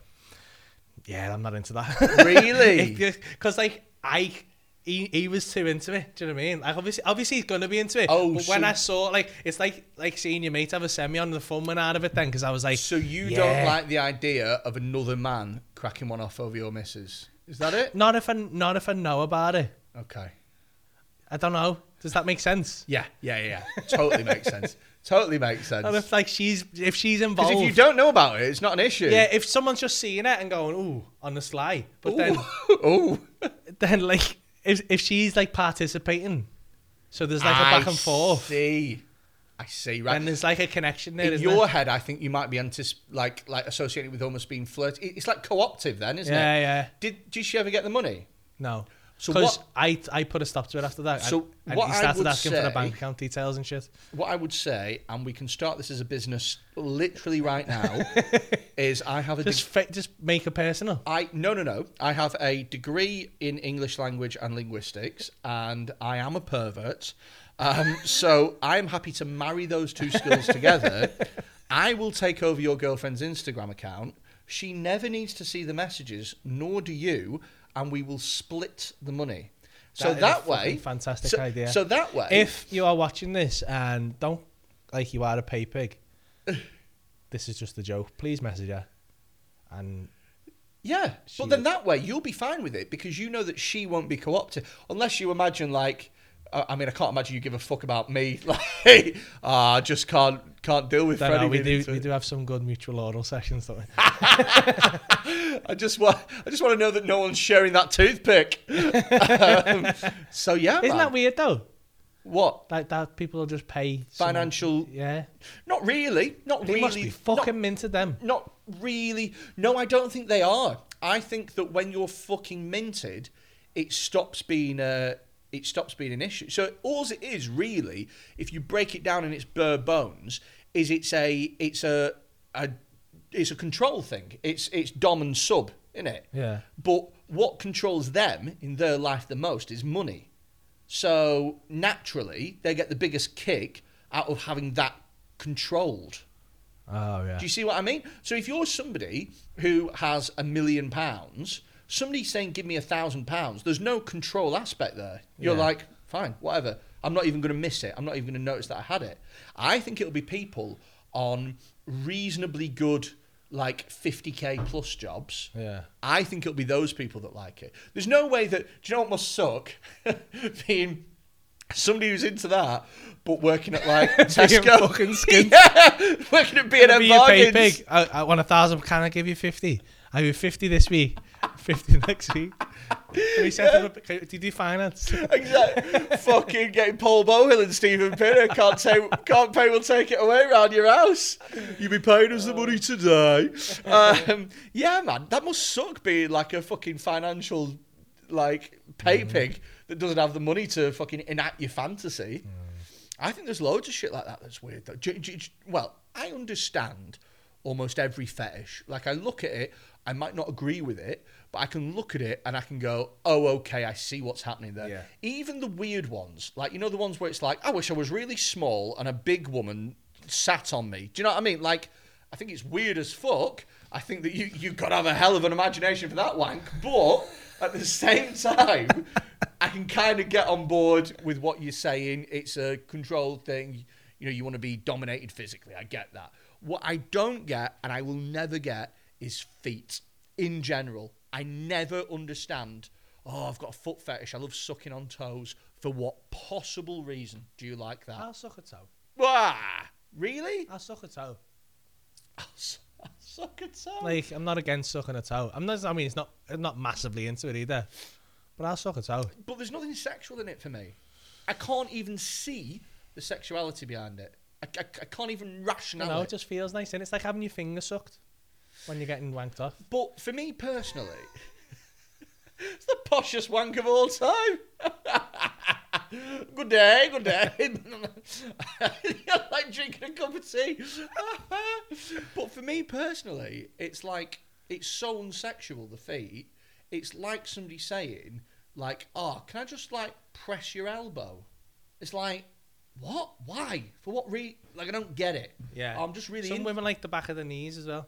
yeah, I'm not into that. [LAUGHS] Really? Because like I. He, he was too into it. Do you know what I mean? Like obviously, obviously he's gonna be into it. Oh, but when I saw like it's like like seeing your mate have a semi on the fun went out of it then because I was like, So you yeah. don't like the idea of another man cracking one off over your missus? Is that it? Not if I not if I know about it. Okay. I don't know. Does that make sense? Yeah, yeah, yeah. totally makes sense. [LAUGHS] Totally makes sense. And if like she's if she's Because involved, if you don't know about it, it's not an issue. yeah, if someone's just seeing it and going ooh on the sly, but then oh, [LAUGHS] [LAUGHS] then like if if she's like participating, so there's like a back and forth, See, I see. Right. and there's like a connection there. in isn't your there? head, I think you might be antis- like like associated with almost being flirty. It's like co-optive, then, isn't it? yeah, yeah, Did did she ever get the money? no. So Because what- I I put a stop to it after that. So what he I started would asking for the say- bank account details and shit. What I would say, and we can start this as a business literally right now, [LAUGHS] is I have a Just fa- just make it personal. I no no no. I have a degree in English language and linguistics, and I am a pervert. Um, so I'm happy to marry those two skills [LAUGHS] together. I will take over your girlfriend's Instagram account. She never needs to see the messages, nor do you, and we will split the money. So That is that fucking way, fantastic so, idea. So that way, If you are watching this and don't like you are a pay pig, [LAUGHS] this is just a joke. Please message her. And Yeah, but then that way you'll be fine with it because you know that she won't be co-opted unless you imagine like. I mean, I can't imagine you give a fuck about me. [LAUGHS] Like, I just can't can't deal with Freddy. know, we do we do have some good mutual oral sessions, don't we? [LAUGHS] I just want I just want to know that no one's sharing that toothpick. um, so yeah, Isn't man. that weird though? what Like that people will just pay someone- financial? Yeah, Not really. Not they really. must be not- fucking minted them. Not really. No, I don't think they are. I think that when you're fucking minted, it stops being a it stops being an issue. So all it is really, if you break it down in its bare bones, is it's a it's a, a it's a control thing. It's it's dom and sub, isn't it? Yeah. But what controls them in their life the most is money. So naturally, they get the biggest kick out of having that controlled. Oh yeah. Do you see what I mean? So if you're somebody who has a million pounds, somebody saying give me a thousand pounds, there's no control aspect there. You're Yeah. like, fine, whatever. I'm not even going to miss it. I'm not even going to notice that I had it. I think it'll be people on reasonably good, like 50k plus jobs. Yeah. I think it'll be those people that like it. There's no way that. Do you know what must suck? [LAUGHS] Being somebody who's into that, but working at like [LAUGHS] Tesco. fucking skint. [LAUGHS] yeah, working at B and M Be a pay bargains. pig. I, I want a thousand. Can I give you fifty? I give you fifty this week. Fifty next week. Can we set up? a- Can, you finance? Exactly. Fucking getting Paul Bohill and Stephen Pinner can't take, can't pay. We'll take it away around your house. You'll be paying us the money today. Um, yeah, man, that must suck being like a fucking financial like pay pig that doesn't have the money to fucking enact your fantasy. I think there's loads of shit like that that's weird. Though. Do- do- do- well, I understand almost every fetish. Like I look at it, I might not agree with it, but I can look at it and I can go, "Oh, okay, I see what's happening there." Yeah. Even the weird ones, like you know the ones where it's like, "I wish I was really small and a big woman sat on me." Do you know what I mean? Like, I think it's weird as fuck. I think that you you've got to have a hell of an imagination for that wank, but at the same time, I can kind of get on board with what you're saying. It's a controlled thing. You know, you want to be dominated physically. I get that. What I don't get, and I will never get, is feet in general. I never understand. Oh, I've got a foot fetish. I love sucking on toes. For what possible reason do you like that? I'll suck a toe. Wah! Really? I'll suck a toe. [LAUGHS] I'll suck a toe. Like I'm not against sucking a toe. I'm not. I mean, it's not. I'm not massively into it either. But I'll suck a toe. But there's nothing sexual in it for me. I can't even see the sexuality behind it. I, I, I can't even rationalize know, it just feels nice, and it's like having your finger sucked when you're getting wanked off. But for me personally, [LAUGHS] it's the poshest wank of all time. [LAUGHS] good day, good day. [LAUGHS] You're like drinking a cup of tea. but for me personally, it's like it's so unsexual. The feet. It's like somebody saying, like, "Oh, can I just like press your elbow?" It's like, what? Why? For what reason? Like, I don't get it. Yeah. I'm just really. Some in- women like the back of the knees as well.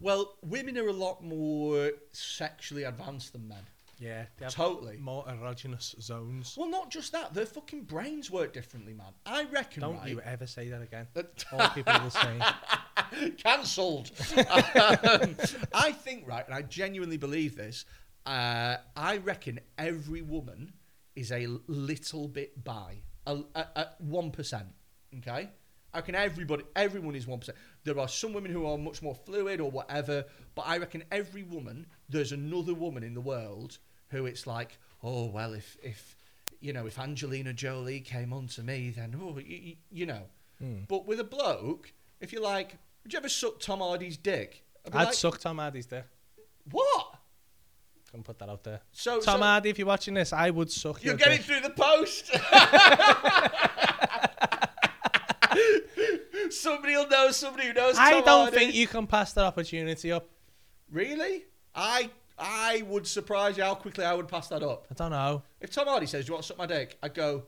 Well, women are a lot more sexually advanced than men. Yeah, they have Totally. more erogenous zones. Well, not just that, their fucking brains work differently, man. I reckon, Don't right? you ever say that again. that- [LAUGHS] All people will say. [LAUGHS] Cancelled. um, [LAUGHS] I think, right, and I genuinely believe this. Uh, I reckon every woman is a little bit bi, a one percent. Okay, I reckon everybody, everyone is one percent. There are some women who are much more fluid or whatever, but I reckon every woman, there's another woman in the world who it's like, oh well, if if you know, if Angelina Jolie came on to me, then oh, you, you know. Hmm. But with a bloke, if you're like, would you ever suck Tom Hardy's dick? I'd I'd like, suck Tom Hardy's dick. What? Can put that out there. So, Tom so Hardy, if you're watching this, I would suck you're your getting dick. through the post. [LAUGHS] [LAUGHS] somebody will know somebody who knows. I Tom don't Hardy. think eh? you can pass that opportunity up. Really? I I would surprise you how quickly I would pass that up. I don't know. If Tom Hardy says, "Do you want to suck my dick?" I'd go,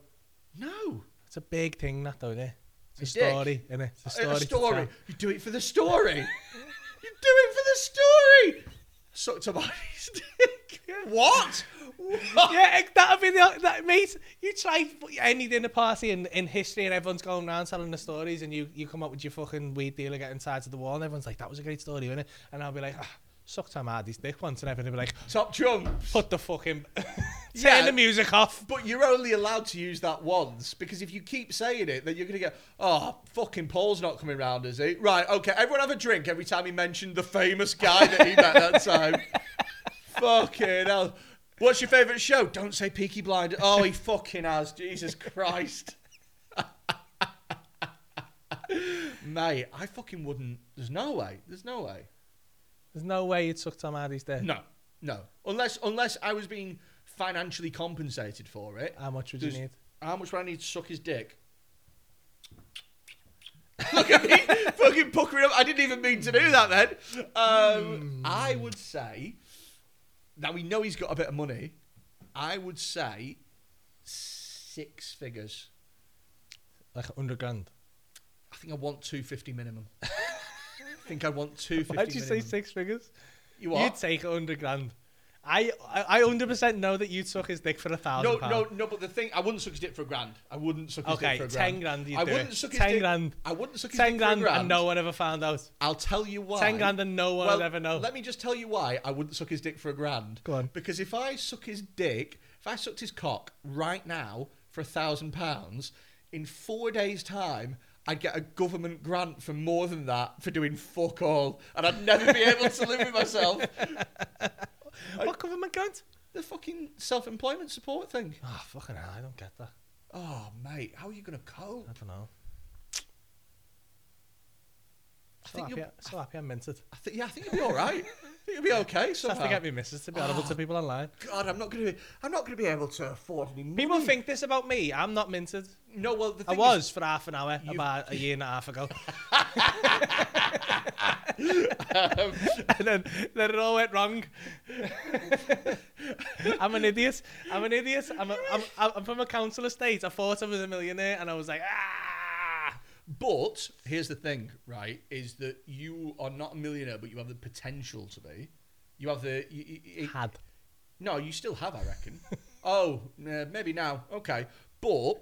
"No." It's a big thing, that though, isn't it? It's a dick? story, isn't it? It's a A- story. a to story. tell. You do it for the story. you do it for the story. Suck Tom Hardy's [LAUGHS] dick. [LAUGHS] What? [LAUGHS] Yeah, that'd be the that mate. You try any dinner party in, in history, and everyone's going around telling the stories, and you, you come up with your fucking weed dealer getting tied to the wall, and everyone's like, "That was a great story, wasn't it?" And I'll be like, ah, "Suck Tom Hardy's dick once," and everyone will be like, Top trump. "Put the fucking [LAUGHS] turn Yeah. the music off." But you're only allowed to use that once because if you keep saying it, then you're going to get, oh, fucking Paul's not coming round, is he? Right, okay, everyone have a drink every time he mentioned the famous guy that he met that time. [LAUGHS] fucking hell. What's your favourite show? Don't say Peaky Blind. Oh, he fucking has. Jesus Christ. [LAUGHS] Mate, I fucking wouldn't. There's no way. There's no way. There's no way you'd suck Tom Hardy's dick. No, no. Unless unless I was being financially compensated for it. How much would you There's- need? How much would I need to suck his dick? Look at me, [LAUGHS] fucking puckering up. I didn't even mean to do that then. Um, I would say, now we know he's got a bit of money. I would say six figures. Like a hundred grand. I think I want two fifty minimum. [LAUGHS] I think I want two fifty. Why'd you say six figures? You are. You'd take a hundred grand. I I hundred percent know that you'd suck his dick for a thousand No, pounds. no, no. But the thing, I wouldn't suck his dick for a grand. I wouldn't suck his Okay, dick for a grand. ten grand. You'd I do wouldn't it. suck his ten dick. grand. I wouldn't suck his Ten dick grand, for a grand. and no one ever found out. I'll tell you why. Ten grand and no one well, will ever know. Let me just tell you why I wouldn't suck his dick for a grand. Go on. Because if I suck his dick, if I sucked his cock right now for a thousand pounds, in four days' time, I'd get a government grant for more than that for doing fuck all, and I'd never be able to live with myself. [LAUGHS] what government grant? The fucking self-employment support thing. Oh fucking hell! I don't get that. Oh, mate, how are you gonna cope? I don't know. I So think happy, you'll. so happy I meant it. I think, yeah, I think you'll be all right. I think you'll be okay. Just have Somehow. to get me missus to be audible to people online. God, I'm not gonna be. I'm not gonna be able to afford any money. People think this about me. I'm not minted. No, well, the I was for half an hour You've- about a year and a half ago. [LAUGHS] and then, then it all went wrong. [LAUGHS] I'm an idiot. I'm an idiot. I'm, a, I'm, I'm from a council estate. I thought I was a millionaire and I was like, ah. But here's the thing, right? Is that you are not a millionaire, but you have the potential to be. You have the. You, you- it- Had. no, you still have, I reckon. [LAUGHS] oh, uh, maybe now. Okay, but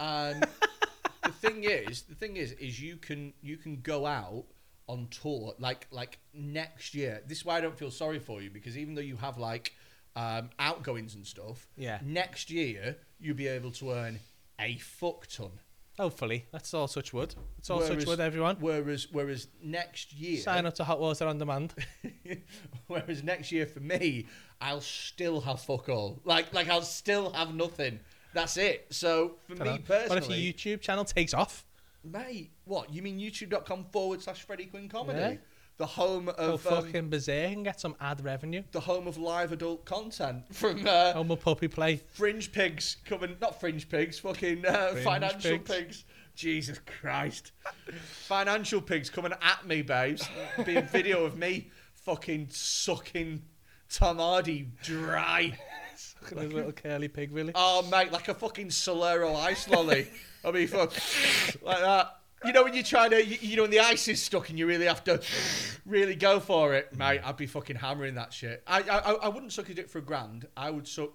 um, [LAUGHS] the thing is, the thing is, is you can you can go out on tour like like next year. This is why I don't feel sorry for you because even though you have like um, outgoings and stuff, Yeah. next year you'll be able to earn a fuck ton. Hopefully. That's all such wood. It's all such wood, everyone. Whereas, whereas next year, Sign up to Hot Water on Demand. [LAUGHS] whereas next year for me, I'll still have fuck all. Like, like I'll still have nothing. That's it. So for me personally. What if your YouTube channel takes off? mate, what you mean? YouTube.com forward slash Freddy Quinne comedy, Yeah. The home of um, fucking berserk and get some ad revenue. the home of live adult content from uh, Home of puppy play. Fringe Pigs coming, not Fringe Pigs, fucking uh, Fringe Financial Pigs. pigs. Jesus Christ. financial Pigs coming at me, babes. Being video of me fucking sucking Tom Hardy dry. Fucking his little curly pig, really. Oh, mate, like a fucking Solero ice lolly. I mean, fuck, like that. You know when you're trying to, you, you know when the ice is stuck and you really have to really go for it, mm. mate. I'd be fucking hammering that shit. I I, I- I wouldn't suck his dick for a grand. I would suck.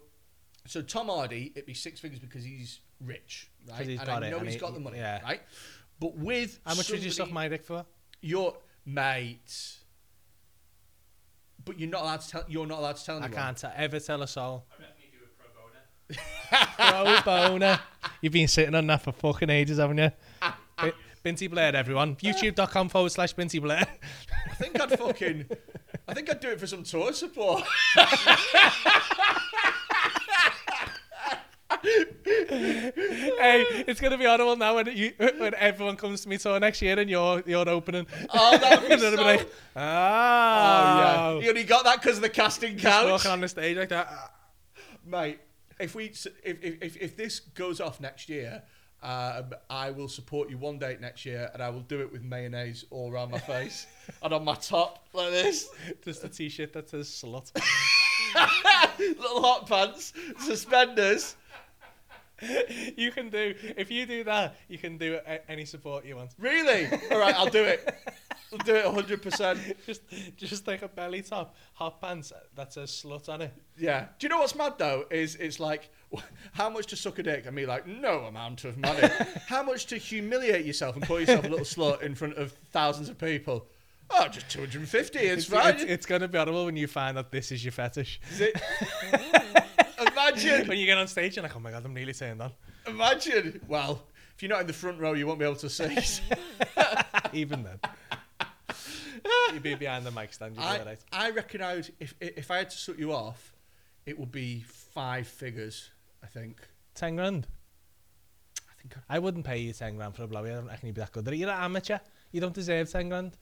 So Tom Hardy, it'd be six figures because he's rich, right? 'Cause he's and got I it, know and he's he- got the money, yeah. right? But with How much would you suck somebody- my dick for? Your mate. But you're not allowed to tell. You're not allowed to tell I anyone. can't t- ever tell a soul. I reckon you do it pro bono. [LAUGHS] Pro boner. You've been sitting on that for fucking ages, haven't you? Binty Blair, everyone. YouTube.com forward slash Binty Blair. I think I'd fucking. I think I'd do it for some tour support. hey, it's gonna be horrible now when you when everyone comes to me tour next year and you're you're opening. Oh, that would be [LAUGHS] so. be like, Oh oh, yeah, you only got that because of the casting Just couch, walking on the stage like that. mate. If we if if, if this goes off next year, um, I will support you one date next year, and I will do it with mayonnaise all around my face [LAUGHS] and on my top like this, Just a t-shirt that says slut. [LAUGHS] little hot pants, suspenders. you can do if you do that, you can do any support you want. Really? All right, I'll do it. [LAUGHS] Do it hundred percent. [LAUGHS] Just just like a belly top, hot pants that says slut on it. Yeah. Do you know what's mad though? Is it's like [LAUGHS] how much to suck a dick? I mean, like no amount of money. [LAUGHS] how much to humiliate yourself and call yourself a little slut in front of thousands of people? Oh, just two hundred and fifty. It's, It's, fine. it's, it's gonna be horrible when you find that this is your fetish. Is it? imagine, When you get on stage, you're like, oh my god, I'm nearly saying that. imagine. Well, if you're not in the front row, you won't be able to see. Even then. You'd be behind the mic stand, you'd be I, alright. I reckon I would if if I had to suck you off, it would be five figures. I think. Ten grand. I think. I, I wouldn't pay you ten grand for a blowy. I don't reckon you'd be that good. You're an amateur. You don't deserve ten grand.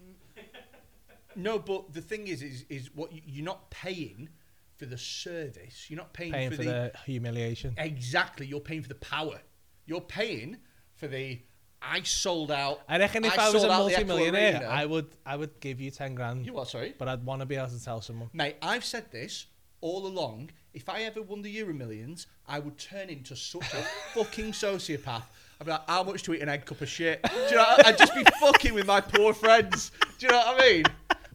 [LAUGHS] no, but the thing is, is is what you, you're not paying for the service. You're not paying, Paying for, for the, the humiliation. exactly. You're paying for the power. You're paying for the. I sold out. I reckon if I, was a sold out the Echo multi-millionaire, I would I would give you ten grand, You what? Sorry, but I'd want to be able to tell someone. mate. I've said this all along. If I ever won the Euro Millions, I would turn into such a [LAUGHS] fucking sociopath. I'd be like, how much to eat an egg cup of shit? Do you know? I'd just be fucking with my poor friends. Do you know what I mean?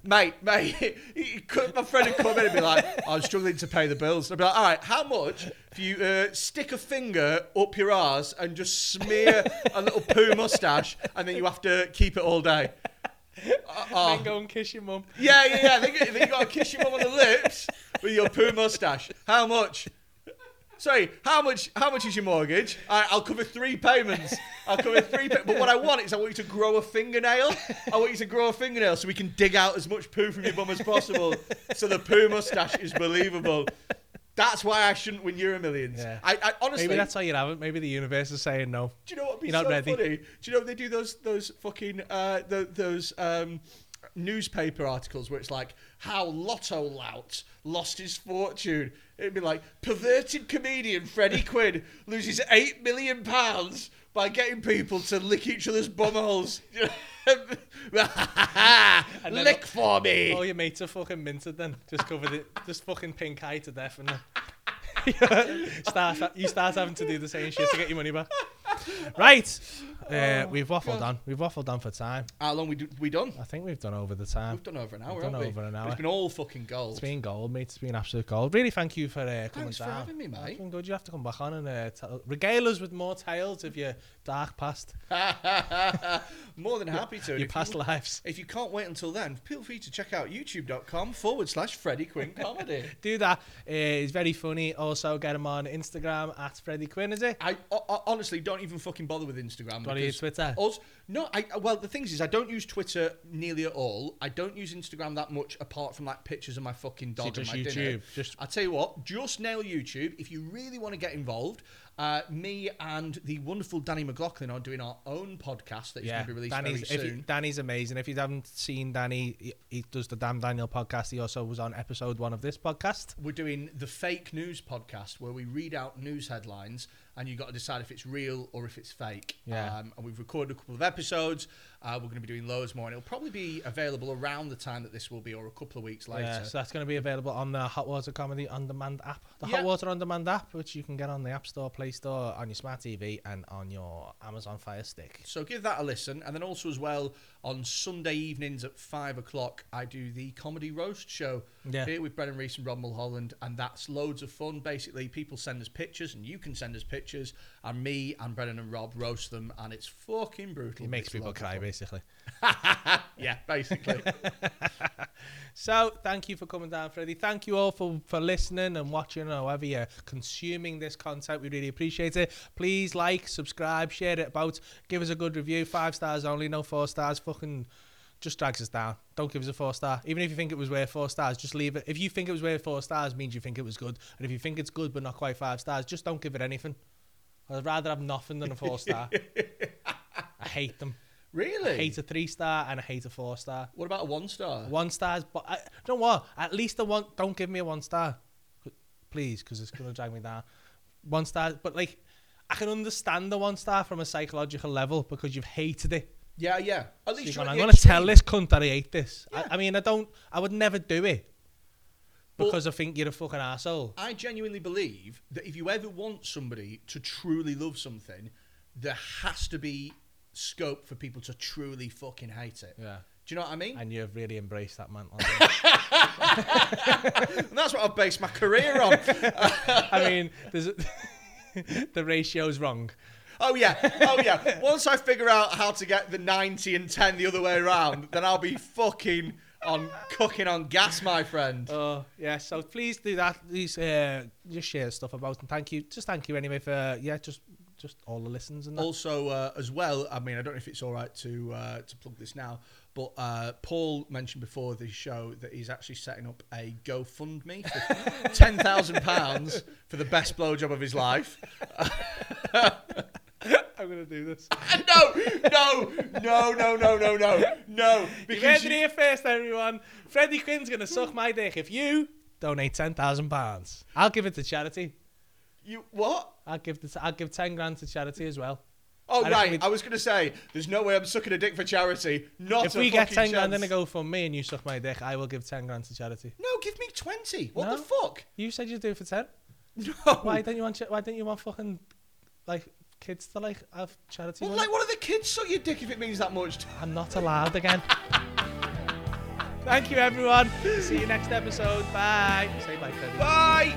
Mate, mate, [LAUGHS] could- my friend would come in and be like, I'm struggling to pay the bills. I'd be like, all right, how much if you uh, stick a finger up your arse and just smear a little poo mustache and then you have to keep it all day? Uh, oh. Then go and kiss your mum. Yeah, yeah, yeah. Then then you got to kiss your mum on the lips with your poo mustache. How much? Sorry, how much? How much is your mortgage? All right, I'll cover three payments. I'll cover three. Pa- but what I want is I want you to grow a fingernail. I want you to grow a fingernail so we can dig out as much poo from your bum as possible. So the poo mustache is believable. That's why I shouldn't win Euro Millions. Yeah. I, I honestly. Maybe that's how you have it. Maybe the universe is saying no. Do you know what be You're not so ready. funny? Do you know they do those those fucking uh, th those um, newspaper articles where it's like how Lotto Lout lost his fortune? It'd be like perverted comedian Freddy [LAUGHS] Quinne loses eight million pounds by getting people to lick each other's bumholes. [LAUGHS] [LAUGHS] lick for me. All your mates are fucking minted then. Just covered it. Just fucking pink eye to death and then. start, you start having to do the same shit to get your money back. Right. Uh, we've waffled God. on. We've waffled on for time. How long we do, we done? I think we've done over the time. We've done over an hour. done haven't we? over an hour. It's been all fucking gold. It's been gold, mate. It's been absolute gold. Really, thank you for uh, coming Thanks for down. having me, mate. It's been good. You have to come back on and uh, tell, regale us with more tales of your dark past, [LAUGHS] More than happy to. And your if past you- lives. If you can't wait until then, feel free to check out youtube.com forward slash Freddy Quinne Comedy. [LAUGHS] Do that. Uh, it's very funny. Also, get him on Instagram at Freddy Quinne, is it? I, honestly don't even fucking bother with Instagram. What do you because Twitter? us- no, I well the thing is, is I don't use Twitter nearly at all. I don't use Instagram that much apart from like pictures of my fucking So dog and just my YouTube, dinner. just- I tell you what, just nail YouTube if you really want to get involved. Uh, me and the wonderful Danny McLaughlin are doing our own podcast that is going to be released Danny's, very if you- soon. Danny's amazing. If you haven't seen Danny, he, he does the Damn Daniel podcast. He also was on episode one of this podcast. we're doing the fake news podcast where we read out news headlines and you've got to decide if it's real or if it's fake. Yeah. Um, and we've recorded a couple of episodes. Uh, we're going to be doing loads more, and it'll probably be available around the time that this will be, or a couple of weeks later. Yeah, so that's going to be available on the Hot Water Comedy On Demand app. The Yeah. Hot Water On Demand app, which you can get on the App Store, Play Store, on your smart TV, and on your Amazon Fire Stick. So give that a listen, and then also as well on Sunday evenings at five o'clock, I do the comedy roast show Yeah. here with Brennan Reece and Rob Mulholland, and that's loads of fun. Basically, people send us pictures, and you can send us pictures, and me and Brennan and Rob roast them, and it's fucking brutal. It makes It's people cry, fun. Basically. [LAUGHS] yeah, basically. [LAUGHS] So, thank you for coming down, Freddy. Thank you all for, for listening and watching, or however you're consuming this content. We really appreciate it. Please like, subscribe, share it about, give us a good review. Five stars only, no four stars. Fucking just drags us down. Don't give us a four star. Even if you think it was worth four stars, just leave it. If you think it was worth four stars, means you think it was good. And if you think it's good but not quite five stars, just don't give it anything. I'd rather have nothing than a four star. [LAUGHS] I hate them. Really? I hate a three star and I hate a four star. What about a one star? One stars, but I, you know what? At least the one. Don't give me a one star, please, because it's gonna drag me down. One star, but like, I can understand the one star from a psychological level because you've hated it. Yeah, yeah. At So least you're going, I'm gonna tell this cunt that I hate this. Yeah. I, I mean, I don't. I would never do it because I think you're a fucking asshole. I genuinely believe that if you ever want somebody to truly love something, there has to be scope for people to truly fucking hate it. Yeah. Do you know what I mean? And you've really embraced that man. And [LAUGHS] that's what I've based my career on. [LAUGHS] I mean, there's a, [LAUGHS] the ratio's wrong. oh yeah, oh yeah. Once I figure out how to get the 90 and 10 the other way around, then I'll be fucking on cooking on gas, my friend. Oh yeah, so please do that. Please uh, just share stuff about and thank you. Just thank you anyway for yeah, just just all the listens and that. Also, uh, as well, I mean, I don't know if it's all right to uh, to plug this now, but uh, Paul mentioned before the show that he's actually setting up a GoFundMe for [LAUGHS] ten thousand pounds for the best blowjob of his life. [LAUGHS] I'm gonna do this. [LAUGHS] no, no, no, no, no, no, no, no. You Because heard it here first, everyone. Freddy Quinne's gonna suck my dick. If you donate ten thousand pounds, I'll give it to charity. You what? I'll give the I'll give ten grand to charity as well. Oh I right, I was gonna say, there's no way I'm sucking a dick for charity. Not if a we get ten grand chance. in a go for me and you suck my dick, I will give ten grand to charity. No, give me twenty. What No. the fuck? You said you'd do it for ten. No. Why don't you want? Why don't you want fucking like kids to like have charity? Well, money? like, what are the kids suck your dick if it means that much? I'm not allowed again. Thank you, everyone. See you next episode. Bye. Say bye, Freddy. Bye.